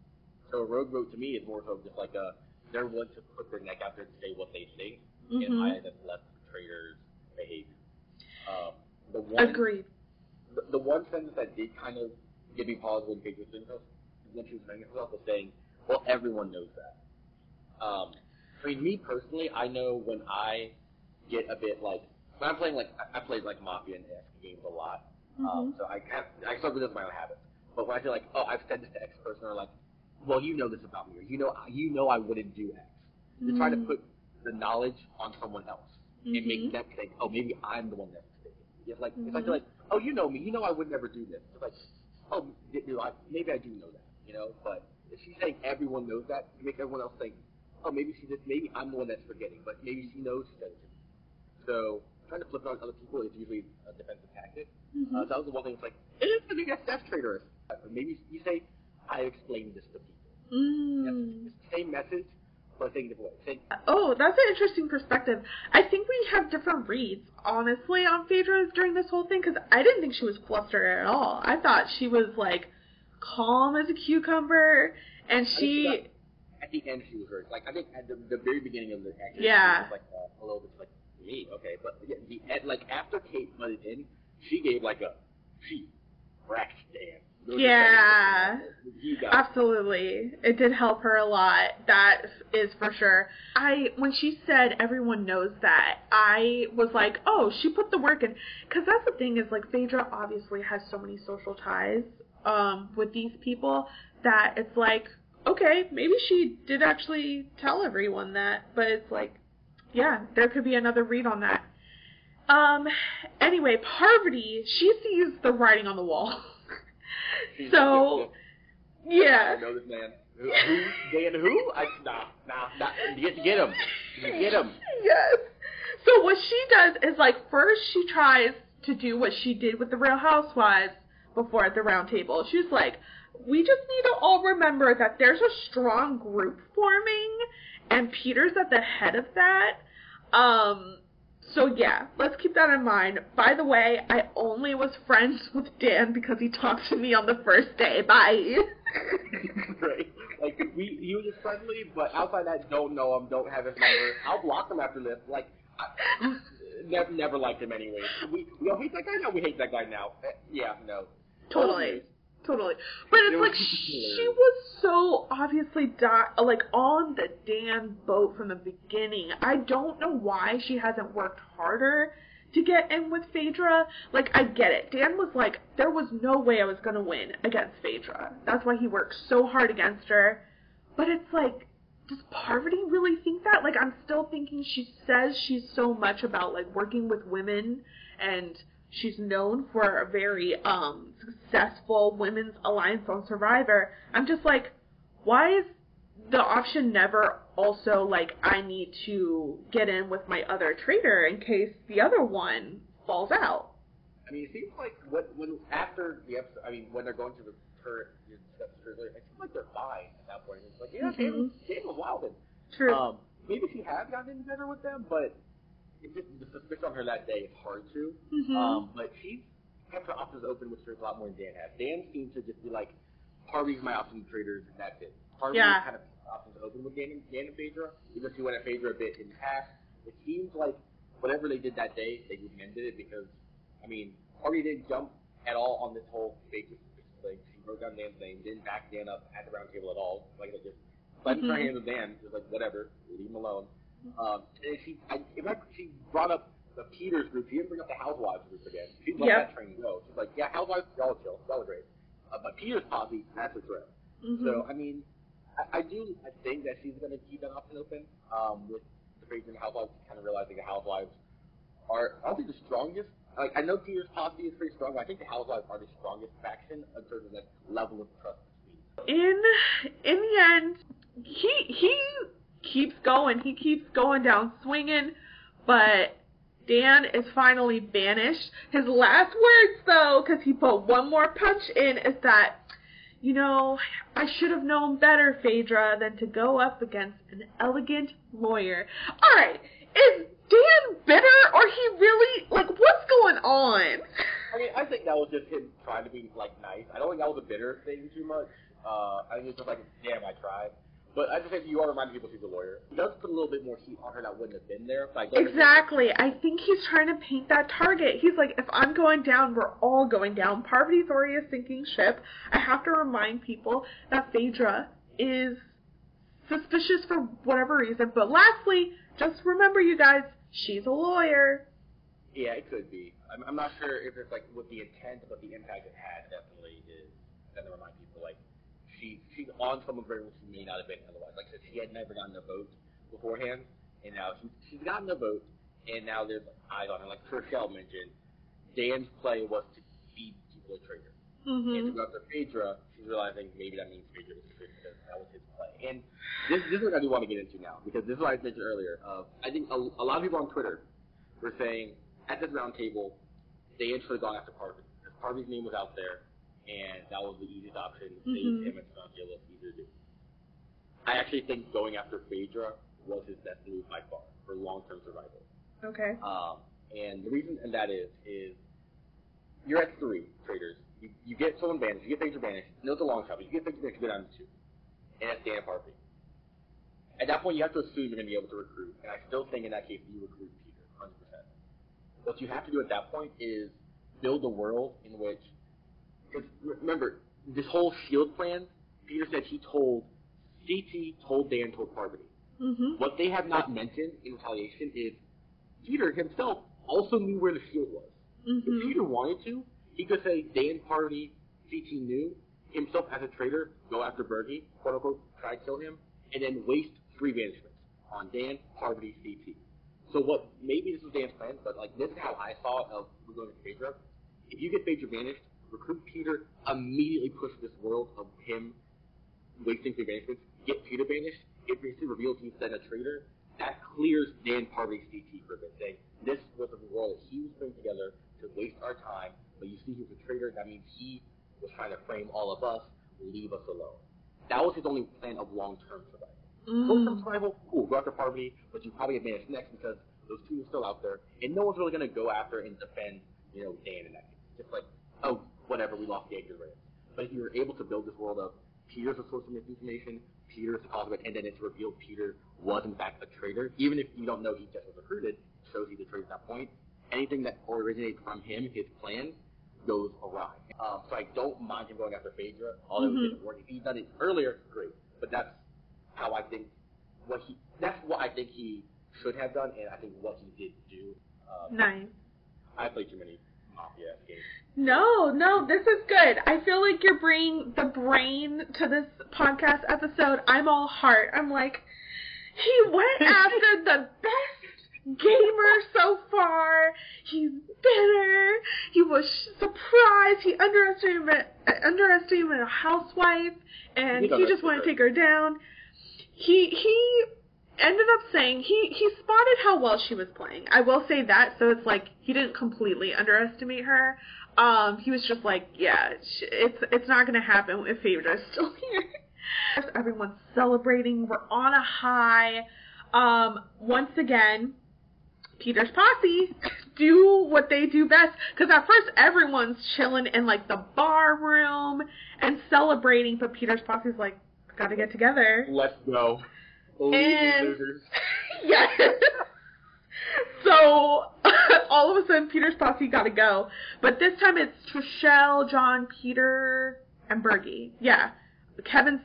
So a rogue vote to me is more so just like a they're willing to put their neck out there to say what they think. In Mhm. my eyes, that's less traitors' behavior. Um, the one, Agreed. The, the one sentence that did kind of give me pause when Paige was doing this, when she was saying herself, was saying, "Well, everyone knows that." Um, I mean, me personally, I know when I get a bit like when I'm playing like I, I played like Mafia and esque games a lot. Um, so I have, I struggle with my own habits. But when I feel like, oh, I've said this to X person, or like, well, you know this about me, or you know, you know, I wouldn't do X. To try to Mhm. put the knowledge on someone else and Mhm. make them think, oh, maybe I'm the one that's mistaken. It's like it's like Mhm. they're like, oh, you know me, you know I would never do this. It's like, oh, know, I, maybe I do know that, you know. But if she's saying everyone knows that, it make everyone else think, oh, maybe she just maybe I'm the one that's forgetting, but maybe she knows she doesn't. So trying to flip it on other people is usually a defensive tactic. Mhm. Uh, that was the one thing. It's like it is the big SF traitorous. Uh, Maybe you say, I explained this to people. Mm. It's the same message, but saying different way. Saying, Oh, that's an interesting perspective. I think we have different reads, honestly, on Phaedra during this whole thing, because I didn't think she was flustered at all. I thought she was, like, calm as a cucumber, and I she. at the end she was hurt. Like I think at the, the very beginning of the action, Yeah. she was like uh, a little bit like me, okay, but yeah, the at, like after Kate butted in, she gave like a she wrecked Dan. No Yeah. disrespect. He got Absolutely. It did help her a lot. That is for sure. I when she said everyone knows that, I was like, "Oh, she put the work in." Cuz that's the thing is like Phaedra obviously has so many social ties um with these people that it's like, okay, maybe she did actually tell everyone that, but it's like yeah, there could be another read on that. Um anyway, Parvati, she sees the writing on the wall. So yeah. I know this man. Who? who Dan? Who? I nah nah nah. Get get him. Get him. Yes. So what she does is like first she tries to do what she did with the Real Housewives before at the round table. She's like, we just need to all remember that there's a strong group forming and Peter's at the head of that. Um so yeah, let's keep that in mind. By the way, I only was friends with Dan because he talked to me on the first day. Bye. right? Like we, he was just friendly, but outside that, don't know him, don't have his number. I'll block him after this. Like, I, never, never liked him anyway. We, we all hate that guy now. We hate that guy now. Eh, yeah, no. Totally. Oh. Totally. But it's It like she was so obviously di- like on the Dan boat from the beginning. I don't know why she hasn't worked harder to get in with Phaedra. Like I get it. Dan was like there was no way I was going to win against Phaedra. That's why he worked so hard against her. But it's like does Parvati really think that? Like I'm still thinking she says she's so much about like working with women and she's known for a very um successful women's alliance on Survivor. I'm just like, why is the option never also like I need to get in with my other trader in case the other one falls out? I mean, it seems like when, when after the episode, I mean, when they're going to the turret, it seems like they're fine at that point. It's like, yeah, Mhm. Kate was wilding. True. Um, maybe she has gotten in better with them, but just, the suspicion on her that day is hard to. Mhm. Um, but she's kept her options open, which there's a lot more than Dan has. Dan seems to just be like, Harvey's my option traders, and that's it. Harvey Yeah. kind of options open with Dan and, Dan and Phaedra, because he went at Phaedra a bit in the past. It seems like whatever they did that day, they recommended it because, I mean, Harvey didn't jump at all on this whole Phaedra thing. She wrote down Dan's name, didn't back Dan up at the round table at all. Like, they just let her Mhm. hands with Dan, just like, whatever, leave him alone. Um, and she, I, in fact, she brought up the Peters group. She didn't bring up the Housewives group again. She let Yep. that train go. She's like, yeah, Housewives, y'all chill, y'all are great. Uh, but Peters posse, that's a threat. Mhm. So, I mean, I, I do I think that she's going to keep that option open um, with the Phaedra and Housewives kind of realizing the Housewives are, I don't think the strongest. Like, I know Peters posse is pretty strong, but I think the Housewives are the strongest faction in terms of that level of trust in in the end, he he keeps going. He keeps going down swinging, but Dan is finally banished. His last words, though, because he put one more punch in, is that, you know, I should have known better, Phaedra, than to go up against an elegant lawyer. All right, is Dan bitter, or he really like what's going on? I mean, I think that was just him trying to be like nice. I don't think that was a bitter thing too much. Uh, I think it's just like, damn, I tried. But I just think you are reminding people she's a lawyer. He does put a little bit more heat on her that wouldn't have been there. I Exactly. I think he's trying to paint that target. He's like, if I'm going down, we're all going down. Parvati's already a sinking ship. I have to remind people that Phaedra is suspicious for whatever reason. But lastly, just remember, you guys, she's a lawyer. Yeah, it could be. I'm, I'm not sure if it's like what the intent, but the impact it had definitely is. Then to remind people like she she's on some someone's radar she may not have been otherwise. Like I said, she had never gotten a vote beforehand, and now she, she's gotten a vote, and now there's eyes on her. Like Rochelle mentioned, Dan's play was to feed people a traitor. And to Mhm. go after Phaedra, she's realizing maybe that means Phaedra was a traitor because that was his play. And this, this is what I do want to get into now because this is what I mentioned earlier. Of I think a, a lot of people on Twitter were saying at this round table, Dan should have gone after Parvati because Parvati's name was out there, and that was the easiest option. Mhm. Save him and Sanjay was easier to do. I actually think going after Phaedra was his best move by far for long-term survival. Okay. Um, and the reason and that is is you're at three traders. You, you get someone banished, you get Phaedra banished. No, it's a long shot, but you get Phaedra banished, you go down to two. And that's Dan Parvati. At that point, you have to assume you're going to be able to recruit. And I still think in that case, you recruit Peter, 100%. What you have to do at that point is build a world in which, because remember, this whole shield plan, Peter said he told, CT told Dan told Parvati. Mhm. What they have not mentioned in retaliation is Peter himself also knew where the shield was. If Mhm. Peter wanted to, he could say Dan Parvati, CT knew, himself as a traitor, go after Bergie, quote unquote, try to kill him, and then waste three banishments on Dan, Parvati, CT. So what, maybe this was Dan's plan, but like this is how I saw it of to Phaedra. If you get Phaedra banished, recruit Peter, immediately push this world of him wasting three banishments, get Peter banished, it basically reveals he's then a traitor. That clears Dan Parvati's CT for a bit, saying this was a world that he was putting together to waste our time, but you see he's a traitor, that means he was trying to frame all of us, leave us alone. That was his only plan of long-term survival. Short-term Mm. survival, cool, go after Parvati, but you probably get banished next because those two are still out there, and no one's really going to go after and defend, you know, Dan and that. Just like, oh, whatever, we lost the Edgar Rams. But if you were able to build this world of Peter's a source of misinformation, Peter's the cause of it, and then it's revealed Peter was in fact a traitor, even if you don't know he just was recruited, it shows he's a traitor at that point. Anything that originates from him, his plan, goes awry. Um, so I don't mind him going after Phaedra, although Mhm. it didn't work. If he'd done it earlier, great. But that's how I think what he that's what I think he should have done, and I think what he did do. Um, Nice. I played too many Mafia games. No, no, this is good. I feel like you're bringing the brain to this podcast episode. I'm all heart. I'm like, he went after the best gamer so far. He's bitter. He was surprised. He underestimated underestimated a housewife, and He he just wanted to take her down. He he ended up saying he he spotted how well she was playing. I will say that. So it's like he didn't completely underestimate her. Um, he was just like, yeah, it's it's not gonna happen if Phaedra's still here. Everyone's celebrating. We're on a high. Um, once again, Peter's posse do what they do best. Because at first everyone's chilling in like the bar room and celebrating, but Peter's posse's like, gotta get together. Let's go. Leave And- losers. yes. So all of a sudden, Peter's posse got to go, but this time it's Trishelle, John, Peter, and Bergie. Yeah, Kevin.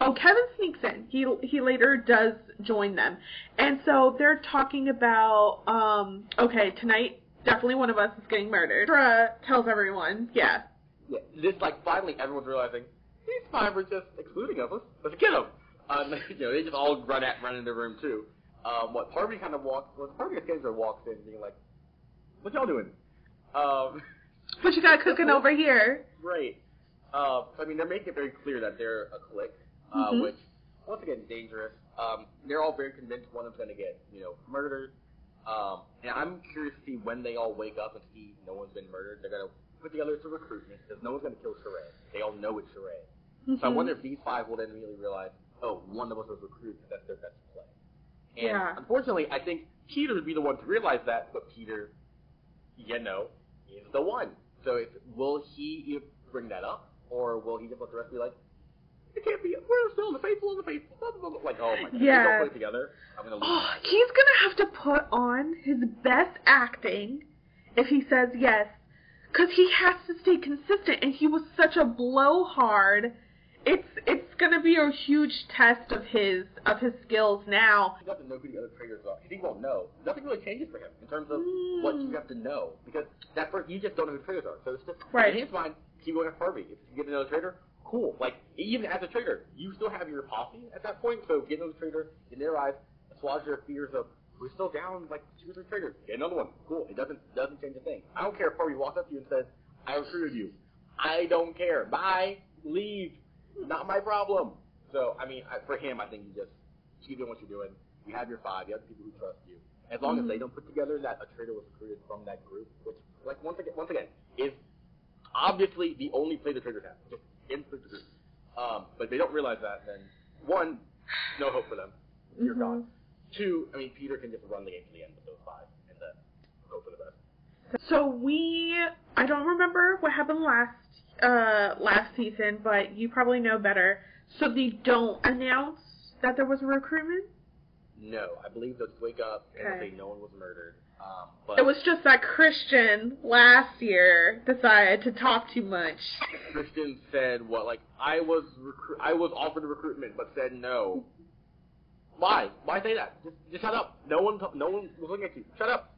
Oh, Kevin sneaks in. He he later does join them, and so they're talking about. Um, okay, tonight definitely one of us is getting murdered. Tra tells everyone. Yeah. Yeah, this like finally everyone's realizing these five are just excluding us. Let's, get them. You know, they just all run at run in the room too. Um, what Parvati kind of walks, well, Parvati Kendra walks in being like, "What y'all doing?" Um, What you got cooking over here? Great. Uh, I mean, they're making it very clear that they're a clique, uh, Mhm. which, once again, dangerous. Um, they're all very convinced one of them's going to get, you know, murdered. Um, and I'm curious to see when they all wake up and see no one's been murdered. They're going to put together some recruitment because no one's going to kill Sheree. They all know it's Sheree. So I Mhm. wonder if these five will then really realize, oh, one of us was recruited because that's their best play. And Yeah. unfortunately, I think Peter would be the one to realize that, but Peter, you know, is the one. So it's, will he bring that up, or will he just let the rest be like, it can't be, we're still in the faithful and the faithful, blah, blah, blah. like, oh my god, Yeah. don't play together, I'm gonna oh, lose. Oh, he's gonna have to put on his best acting if he says yes, because he has to stay consistent, and he was such a blowhard. It's it's gonna be a huge test of his of his skills now. He doesn't know who the other traders are. He won't know. Nothing really changes for him in terms of what you have to know because that first you just don't know who the traders are. So it's just Right. in his mind, keep going at Harvey. If you get another trader, cool. Like even as a trader, you still have your posse at that point. So get another trader in their eyes, assuage their fears of we're still down like two or three triggers. Get another one. Cool. It doesn't doesn't change a thing. I don't care if Harvey walks up to you and says, I recruited you. I don't care. Bye. Leave. Not my problem. So I mean, I, for him, I think you just keep doing what you're doing. You have your five. You have the people who trust you. As long as they don't put together that a traitor was recruited from that group, which, like once again, once again, is obviously the only play the traitors have. Just inflict the group. Um, but if they don't realize that, then one, no hope for them. You're Mhm. gone. Two, I mean, Peter can just run the game to the end with those five, and then hope for the best. So we, I don't remember what happened last uh last season, but you probably know better. So they don't announce that there was a recruitment. No, I believe they'll wake up and Okay. say no one was murdered. Um, but It was just that Christian last year decided to talk too much. Christian said what like I was recru- I was offered a recruitment but said no. Why? Why say that? Just, just shut up. No one no one was looking at you. Shut up.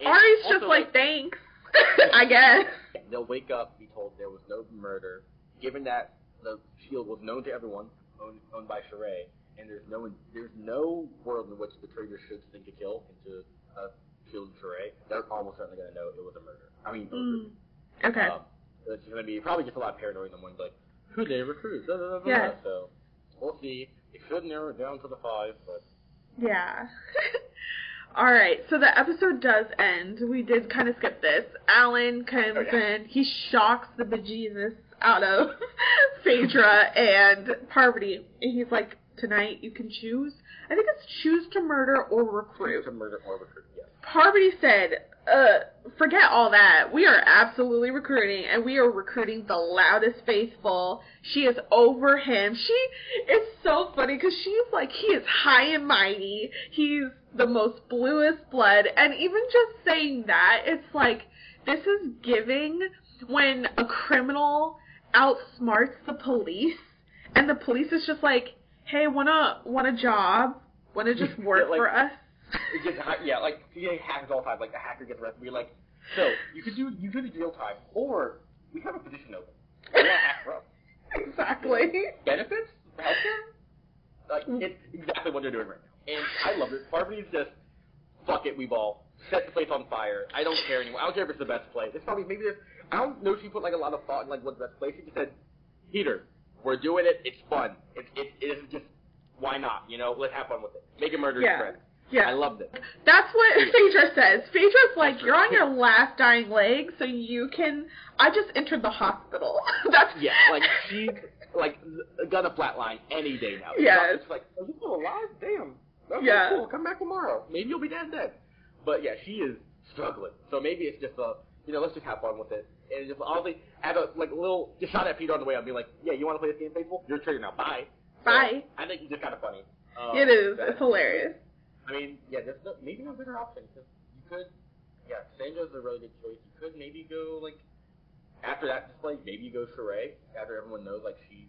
And Arie's just also, like, thanks, I guess. they'll wake up, be told there was no murder, given that the shield was known to everyone, owned, owned by Sheree, and there's no there's no world in which the traitor should sink a kill into a shield Sheree. They're almost certainly going to know it was a murder. I mean, Mm. Okay. um, so it's going to be probably just a lot of paranoia in the morning, like who did they recruit? Da, da, da. Yes. So we'll see. It should narrow it down to the five, but Yeah. All right, so the episode does end. We did kind of skip this. Alan comes Oh, yeah. in. He shocks the bejesus out of Phaedra and Parvati, and he's like, "Tonight you can choose. I think it's choose to murder or recruit." to murder or recruit. Parvati said, uh, forget all that. We are absolutely recruiting, and we are recruiting the loudest faithful. She is over him. She is so funny because she's like, he is high and mighty. He's the most bluest blood. And even just saying that, it's like, this is giving when a criminal outsmarts the police, and the police is just like, hey, wanna, want a job? Wanna just work like- for us? It gets, ha- yeah, like get hackers all the time. Like the hacker gets arrested. We're like, so you could do you could do jail time, or we have a position open. We want to hack for. Exactly. Benefits, healthcare. Like it's exactly what they're doing right now, and I love it. Parvati's just fuck it, we ball. Set the place on fire. I don't care anymore. I don't care if it's the best play. There's probably maybe there's. I don't know if she put like a lot of thought in like what's the best play. She just said, Peter, we're doing it. It's fun. It's it, it is just why not? You know, let's have fun with it. Make a murder Yeah. spread. Yeah. I loved it. That's what Phaedra says. Phaedra's like, you're on your last dying leg, so you can. I just entered the hospital. That's Yeah, like she's like gonna flatline any day now. Yeah. It's like, are you still alive? Damn. Okay, Yeah. cool. Come back tomorrow. Maybe you'll be dead then. But yeah, she is struggling. So maybe it's just a, you know, let's just have fun with it. And just honestly, have a like little just shot at Peter on the way up, be like, yeah, you want to play this game, faithful? You're triggered now. Bye. So, Bye. I think it's just kind of funny. Um, it is. It's hilarious. I mean, yeah, there's no, maybe no better option because you could, yeah, Sandra's a really good choice. You could maybe go like after that display, maybe you go Sheree after everyone knows like she's.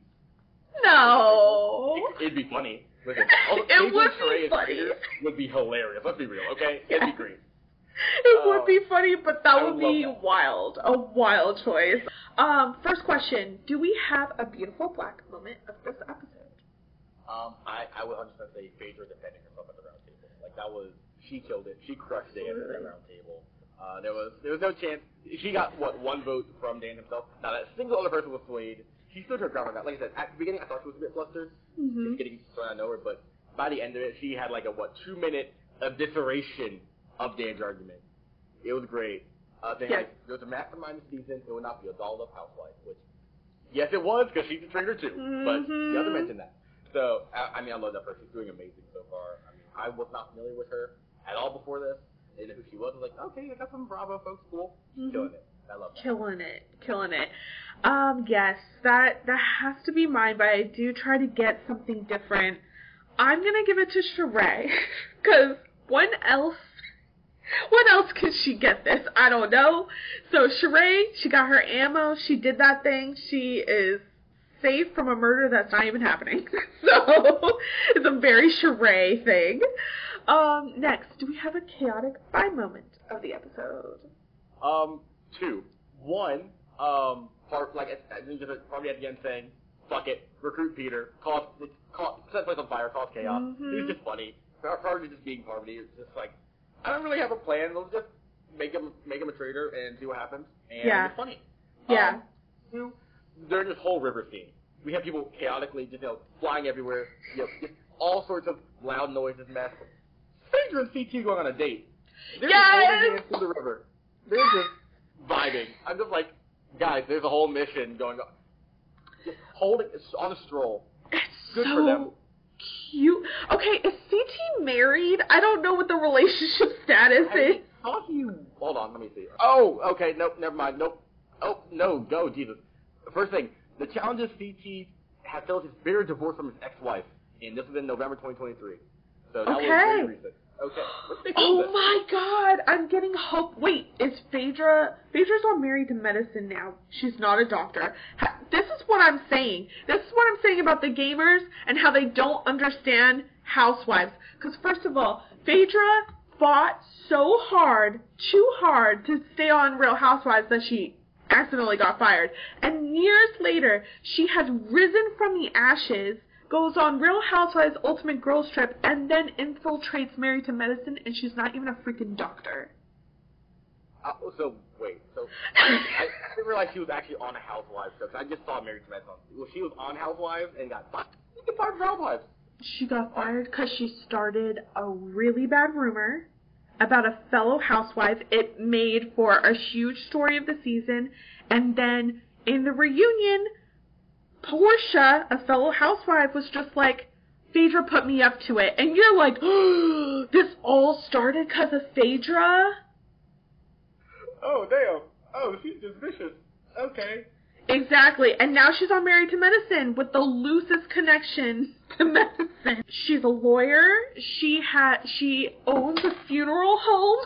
No. It, it'd be funny. Listen, It would Sheree be funny. would be hilarious. Let's be real, okay? It'd be great. It would be funny, but that would would be that. wild. A wild choice. Um, first question: Do we have a beautiful black moment of this episode? Um, I I would 100 percent say Phaedra defending herself at the round table. Like that was she killed it. She crushed Dan at Absolutely. round table. Uh, there was there was no chance. She got what one vote from Dan himself. Not a single other person was swayed. She stood her ground on that. Like I said, at the beginning, I thought she was a bit flustered. Mm-hmm. Just getting thrown out of nowhere, but by the end of it, she had like a what two minute evisceration of Dan's argument. It was great. Uh, they Yes. had, there was a mastermind this season. It would not be a dolled up housewife, which yes, it was because she's a trigger too. But Mhm. the other mentioned that. So I, I mean, I love that person. She's doing amazing so far. I was not familiar with her at all before this. I didn't know who she was. I was like, okay, I got some Bravo folks. Cool, Mhm. killing it. I love that. Killing it, killing it. Um, yes, that that has to be mine, but I do try to get something different. I'm gonna give it to Sheree, cause when else, when else could she get this? I don't know. So Sheree, she got her ammo. She did that thing. She is safe from a murder that's not even happening. So it's a very Sheree thing. Um, next, do we have a chaotic bye moment of the episode? Um, two. One, um, part like I think just probably at the end saying, "Fuck it, recruit Peter, cause cause set place on fire, cause chaos." Mhm. It was just funny. Parvati just being Parvati. It's just like I don't really have a plan. Let's just make him make him a traitor and see what happens. And Yeah. it's funny. Yeah. Um, two, during this whole river scene, we have people chaotically just you know flying everywhere. You know, just all sorts of loud noises, mess. Phaedra and CT going on a date. They're just Yes! holding hands through the river. They're just vibing. I'm just like, guys, there's a whole mission going on. Just holding on a stroll. It's Good so for them. cute. Okay, is CT married? I don't know what the relationship status I is. thought you. Hold on, let me see. Oh, okay. Nope, never mind. Nope. Oh no, go Jesus. First thing, the challenges CT has filled his bitter divorce from his ex-wife, and this was in November 2023. So that was Okay. very recent. Okay. Oh my god, I'm getting hope. Wait, is Phaedra? Phaedra's not married to medicine now. She's not a doctor. This is what I'm saying. This is what I'm saying about the gamers and how they don't understand housewives. Because first of all, Phaedra fought so hard, too hard, to stay on Real Housewives that she accidentally got fired. And years later, she has risen from the ashes, goes on Real Housewives Ultimate Girls Trip, and then infiltrates Married to Medicine, and she's not even a freaking doctor. Uh, so wait, so I, I didn't realize she was actually on a Housewives show. 'cause I just saw Married to Medicine. Well, she was on Housewives and got fired. You get fired from Housewives. She got fired because she started a really bad rumor about a fellow housewife. It made for a huge story of the season, and then in the reunion, Portia, a fellow housewife, was just like, Phaedra put me up to it. And you're like, oh, this all started because of Phaedra? Oh damn. Oh, she's just vicious. Okay. Exactly. And now she's on Married to Medicine with the loosest connection to medicine. She's a lawyer. She had she owns a funeral home.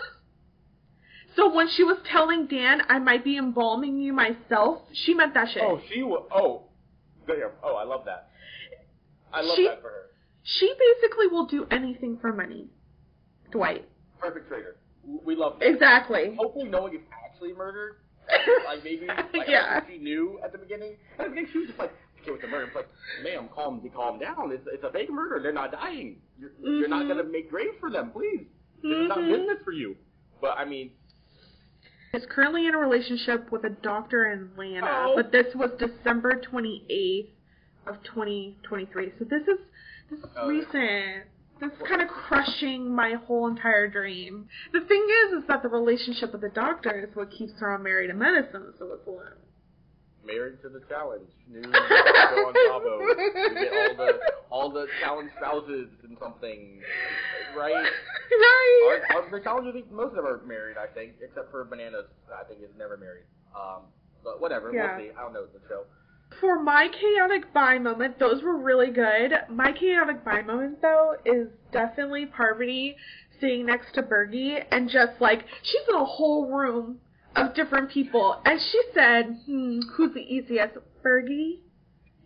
So when she was telling Dan I might be embalming you myself, she meant that shit. Oh, she was. Oh, damn. Oh, I love that. I love She- that for her. She basically will do anything for money. Dwight. Perfect traitor. We love that. Exactly. Hopefully, no one gets actually murdered. like maybe, like Yeah. she knew at the beginning. At the beginning, she was just like, "Okay, with the murder." It's like, "Ma'am, calm, calm down. It's, it's a fake murder. They're not dying. You're, you're not gonna make graves for them, please. This is not Mhm. business for you." But I mean, is currently in a relationship with a doctor in Atlanta, Oh. but this was December 28th of 2023. So this is this is Oh. recent. This is kind of crushing my whole entire dream. The thing is, is that the relationship with the doctor is what keeps her on Married to Medicine. So it's one. married to the challenge. New show on Bravo. You get all the all the challenge spouses and something, right? right. Our, our, the challenge, I think most of them are married, I think, except for Bananas, I think is never married. Um, but whatever, Yeah. we'll see. I don't know the show. For my chaotic bi moment, those were really good. My chaotic bi moment, though, is definitely Parvati sitting next to Bergie and just like, she's in a whole room of different people. And she said, hmm, who's the easiest? Bergie?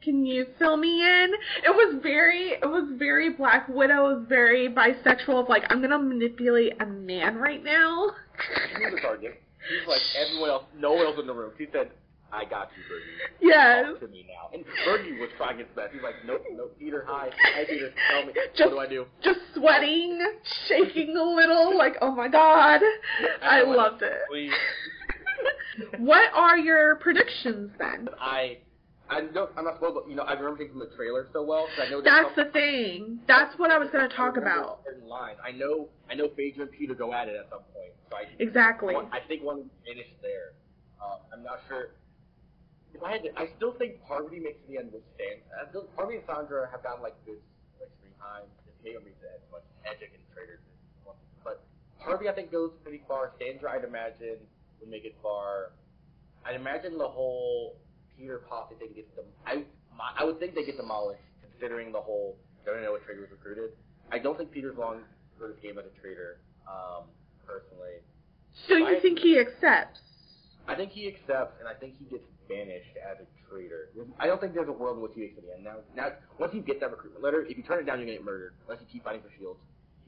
Can you fill me in? It was very, it was very Black Widow, it was very bisexual of like, I'm gonna manipulate a man right now. She was target. She's like everyone else, no one else in the room. She said, I got you, Bergie. Yes. Talk to me now. And Bergie was trying his best. He's like, nope, nope, Peter, hi. Hi, Peter, tell me. Just- what do I do? Just sweating, shaking a little, like, oh my god. I know, loved it. Please. What are your predictions then? I, I don't, I'm not supposed to, you know, I remember things from the trailer so well, I know That's the thing. That's what I was going to talk remember about. Certain lines. I know, I know Phaedra and Peter go at it at some point. So I, Exactly. one, I think one finished there. Uh, I'm not sure. If I had to, I still think Parvati makes it the end with Stan. I still, Parvati and Sandra have gotten like this like three times. Just maybe makes it as much magic and traitors as one. But Parvati, I think, goes pretty far. Sandra, I'd imagine, would make it far. I'd imagine the whole Peter posse thing gets them. I my, I would think they get demolished, considering the whole. I don't know what traitor was recruited. I don't think Peter's long for this game as a traitor. Um, personally, So you think he accepts? I think he accepts, and I think he gets banished as a traitor. I don't think there's a world in which he makes it end. Now, now, once you get that recruitment letter, if you turn it down, you're gonna get murdered. Unless you keep fighting for shields.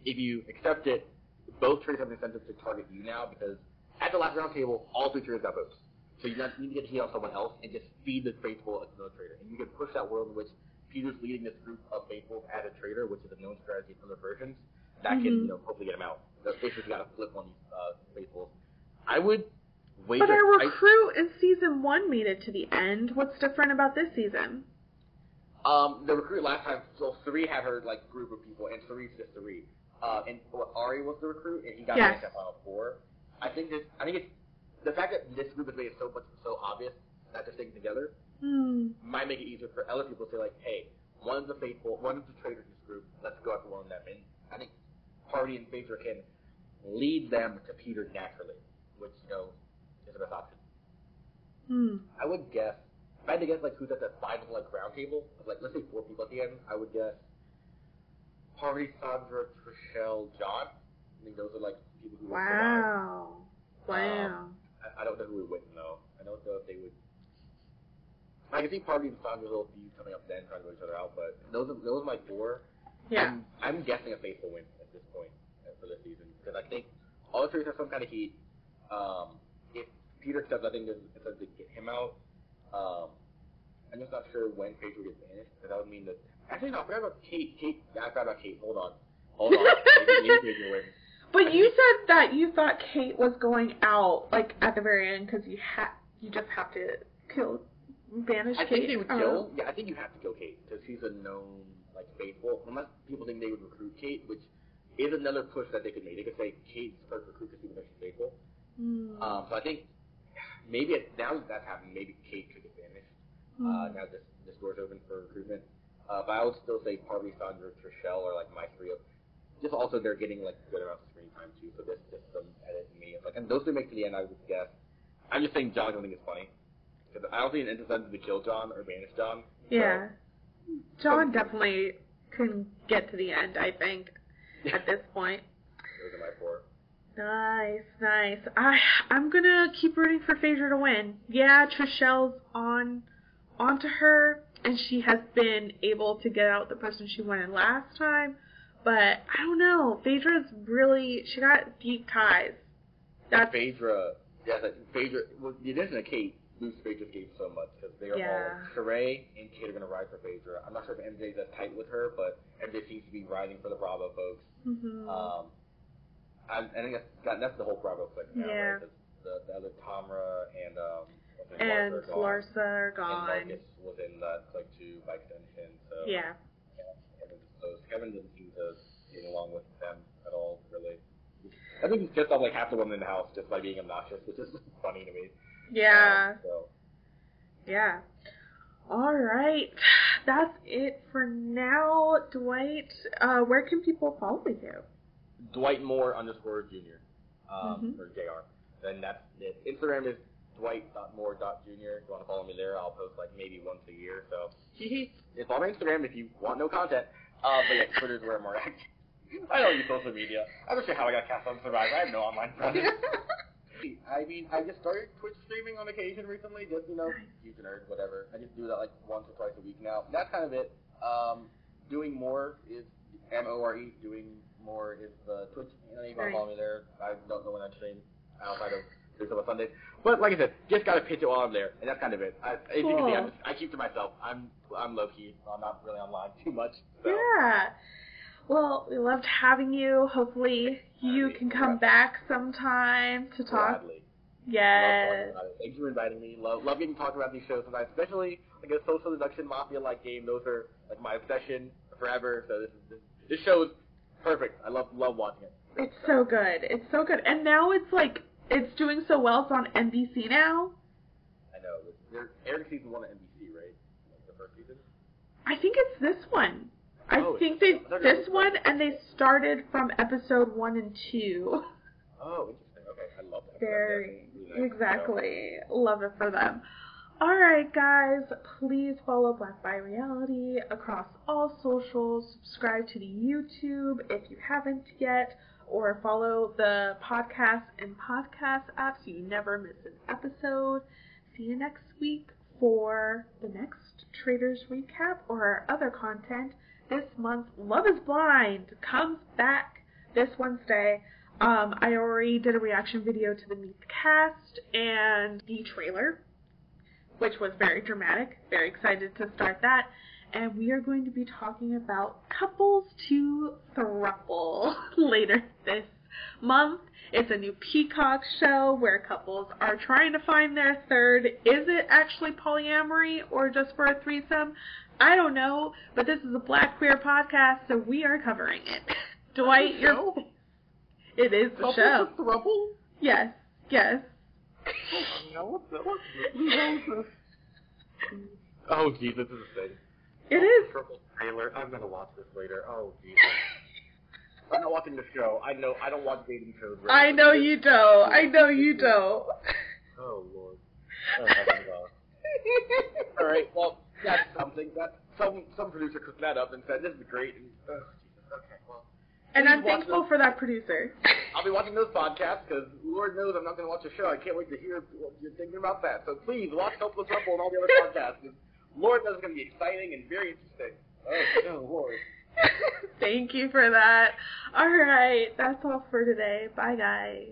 If you accept it, both traitors have an incentive to target you now because at the last round table, all three traitors got votes. So you not- need to get to heal on someone else and just feed the faithful as another traitor. And you can push that world in which Peter's leading this group of faithful as a traitor, which is a known strategy in other versions. that can Mhm. you know hopefully get him out. The Fisher's got to flip on these uh, faithfuls. I would But our I- recruit in season one made it to the end. What's different about this season? Um, the recruit last time, so Cirie had her like group of people, and Cirie's just three. Uh, and what Arie was the recruit, and he got Yes. to final four. I think this, I think it's the fact that this group has made it so much so obvious that they're sticking together Hmm. might make it easier for other people to say like, hey, one of the faithful, one of the traitors in this group, let's go after one of them. And I think Parvati and Phaedra can lead them to Peter naturally, which you know is the best option. Hmm. I would guess, if I had to guess, like who's at the final like round table, of, like let's say four people at the end, I would guess Parvati, Sandra, Trishelle, John. I think those are like people who. Wow. Wow. I, I don't know who would win though. I don't know if they would. I can see Parvati and Sandra's little feud coming up then, trying to go each other out, but those are, those are my four. yeah. I'm, I'm guessing a faithful win at this point uh, for this season because I think all the three have some kind of heat. Um, Peter accepts, I think there's it's to get him out. Um, I'm just not sure when Phaedra gets banished because that would mean that. Actually, no, I forgot about Kate. Kate, yeah, I forgot about Kate. Hold on, hold on. maybe, maybe Phaedra wins. But you said that you thought Kate was going out, like at the very end, because you ha you just have to kill, banish I Kate. think they would kill. Yeah, I think you have to kill Kate because she's a known like faithful. Unless people think they would recruit Kate, which is another push that they could make. They could say Kate's first recruit because people know she's faithful. Hmm. Um, so I think maybe it, now that that's happening, maybe Kate could get banished. Hmm. Uh, now this this door's open for recruitment. Uh, but I would still say Parvati, Sandra, Trishelle are like my three of. Just also they're getting like good amount of screen time too. So this just some edit me. It's like and those three make to the end. I would guess. I'm just saying John. I don't think it's funny. Because I don't think it interested to kill John or banish John. So- Yeah. John definitely can get to the end, I think, at this point. Those are my four. Nice, nice. I I'm gonna keep rooting for Phaedra to win. Yeah, Trishelle's on onto her, and she has been able to get out the person she wanted last time. But I don't know. Phaedra's really she got deep ties. That's Phaedra. Yeah, Phaedra. Well, the addition of Kate boosts Phaedra's game so much because they are Yeah. all Sheree and Kate are going to ride for Phaedra. I'm not sure if MJ's as tight with her, but MJ seems to be riding for the Bravo folks. mhm. Um, I, I think that's, that, that's the whole Bravo clique now, Yeah. right? The, the other Tamra and um, and Larsa are gone. And. Marcus was in that like two by extension. So Yeah. Kevin, so Kevin doesn't seem to get along with them at all, really. I think he's pissed off like half the women in the house just by being obnoxious, which is funny to me. Yeah. Um, so Yeah. All right. That's it for now, Dwight. Uh, where can people follow you? Dwight Moore underscore Junior, um, Mhm. or Jr. Then that's it. Instagram is dwight.moore.junior. If you want to follow me there, I'll post like maybe once a year. So it's on Instagram if you want no content. Uh, but yeah, Twitter's where I'm more active. I don't use social media. I'm not sure how I got cast on Survivor. I have no online presence. I mean, I just started Twitch streaming on occasion recently, just, you know, huge nerd, whatever. I just do that like once or twice a week now. That's kind of it. Um, doing more is M-O-R-E, doing more is the uh, Twitch. You know, you can follow me there. I don't know when I stream outside of Thursday or Sunday. But like I said, just gotta pitch it while I'm there, and that's kind of it. I, as you can see, I'm just, I keep to myself. I'm I'm low key, so I'm not really online too much. So. Yeah. Well, we loved having you. Hopefully, you can come Yeah. back sometime to talk. Gladly. Yes. Love talking about it. Thank you for inviting me. Love, love getting to talk about these shows sometimes, especially like a social deduction mafia like game. Those are like my obsession forever. So this is this, this show is perfect. I love love watching it. It's so good. It's so good. And now it's like it's doing so well. It's on NBC now. I know. They're airing season one of NBC, right? Like the first season. I think it's this one. I Oh, think they this one and they started from episode one and two. Oh, interesting. Okay, I love that. Very really nice. exactly. Love it for them. All right, guys. Please follow Black Bi Reality across all socials. Subscribe to the YouTube if you haven't yet, or follow the podcast and podcast app so you never miss an episode. See you next week for the next Traitors recap or our other content. This month, Love is Blind comes back this Wednesday. Um, I already did a reaction video to the Meet the Cast and the trailer, which was very dramatic. Very excited to start that. and we are going to be talking about couples to thruple later this month. It's a new Peacock show where couples are trying to find their third. Is it actually polyamory or just for a threesome? I don't know, but this is a Black Queer podcast, so we are covering it. Dwight, you're. It is the show. Couples show. to thruple? Yes, yes. No, what's the, what's the, who knows this? Oh, geez, this is a thing. It is. Triple trailer. I'm gonna watch this later. Oh, Jesus. I'm not watching the show. I know. I don't watch dating shows. really. I know you don't. I know you don't. Oh Lord. Oh, uh. All right. Well, that's something. That some some producer cooked that up and said this is great. And, oh, Jesus. Well, And I'm thankful for that producer. I'll be watching those podcasts because Lord knows I'm not going to watch the show. I can't wait to hear what you're thinking about that. So please watch Hopeless Rumble and all the other podcasts. Lord knows it's going to be exciting and very interesting. Oh, no, Lord. Thank you for that. All right, that's all for today. Bye, guys.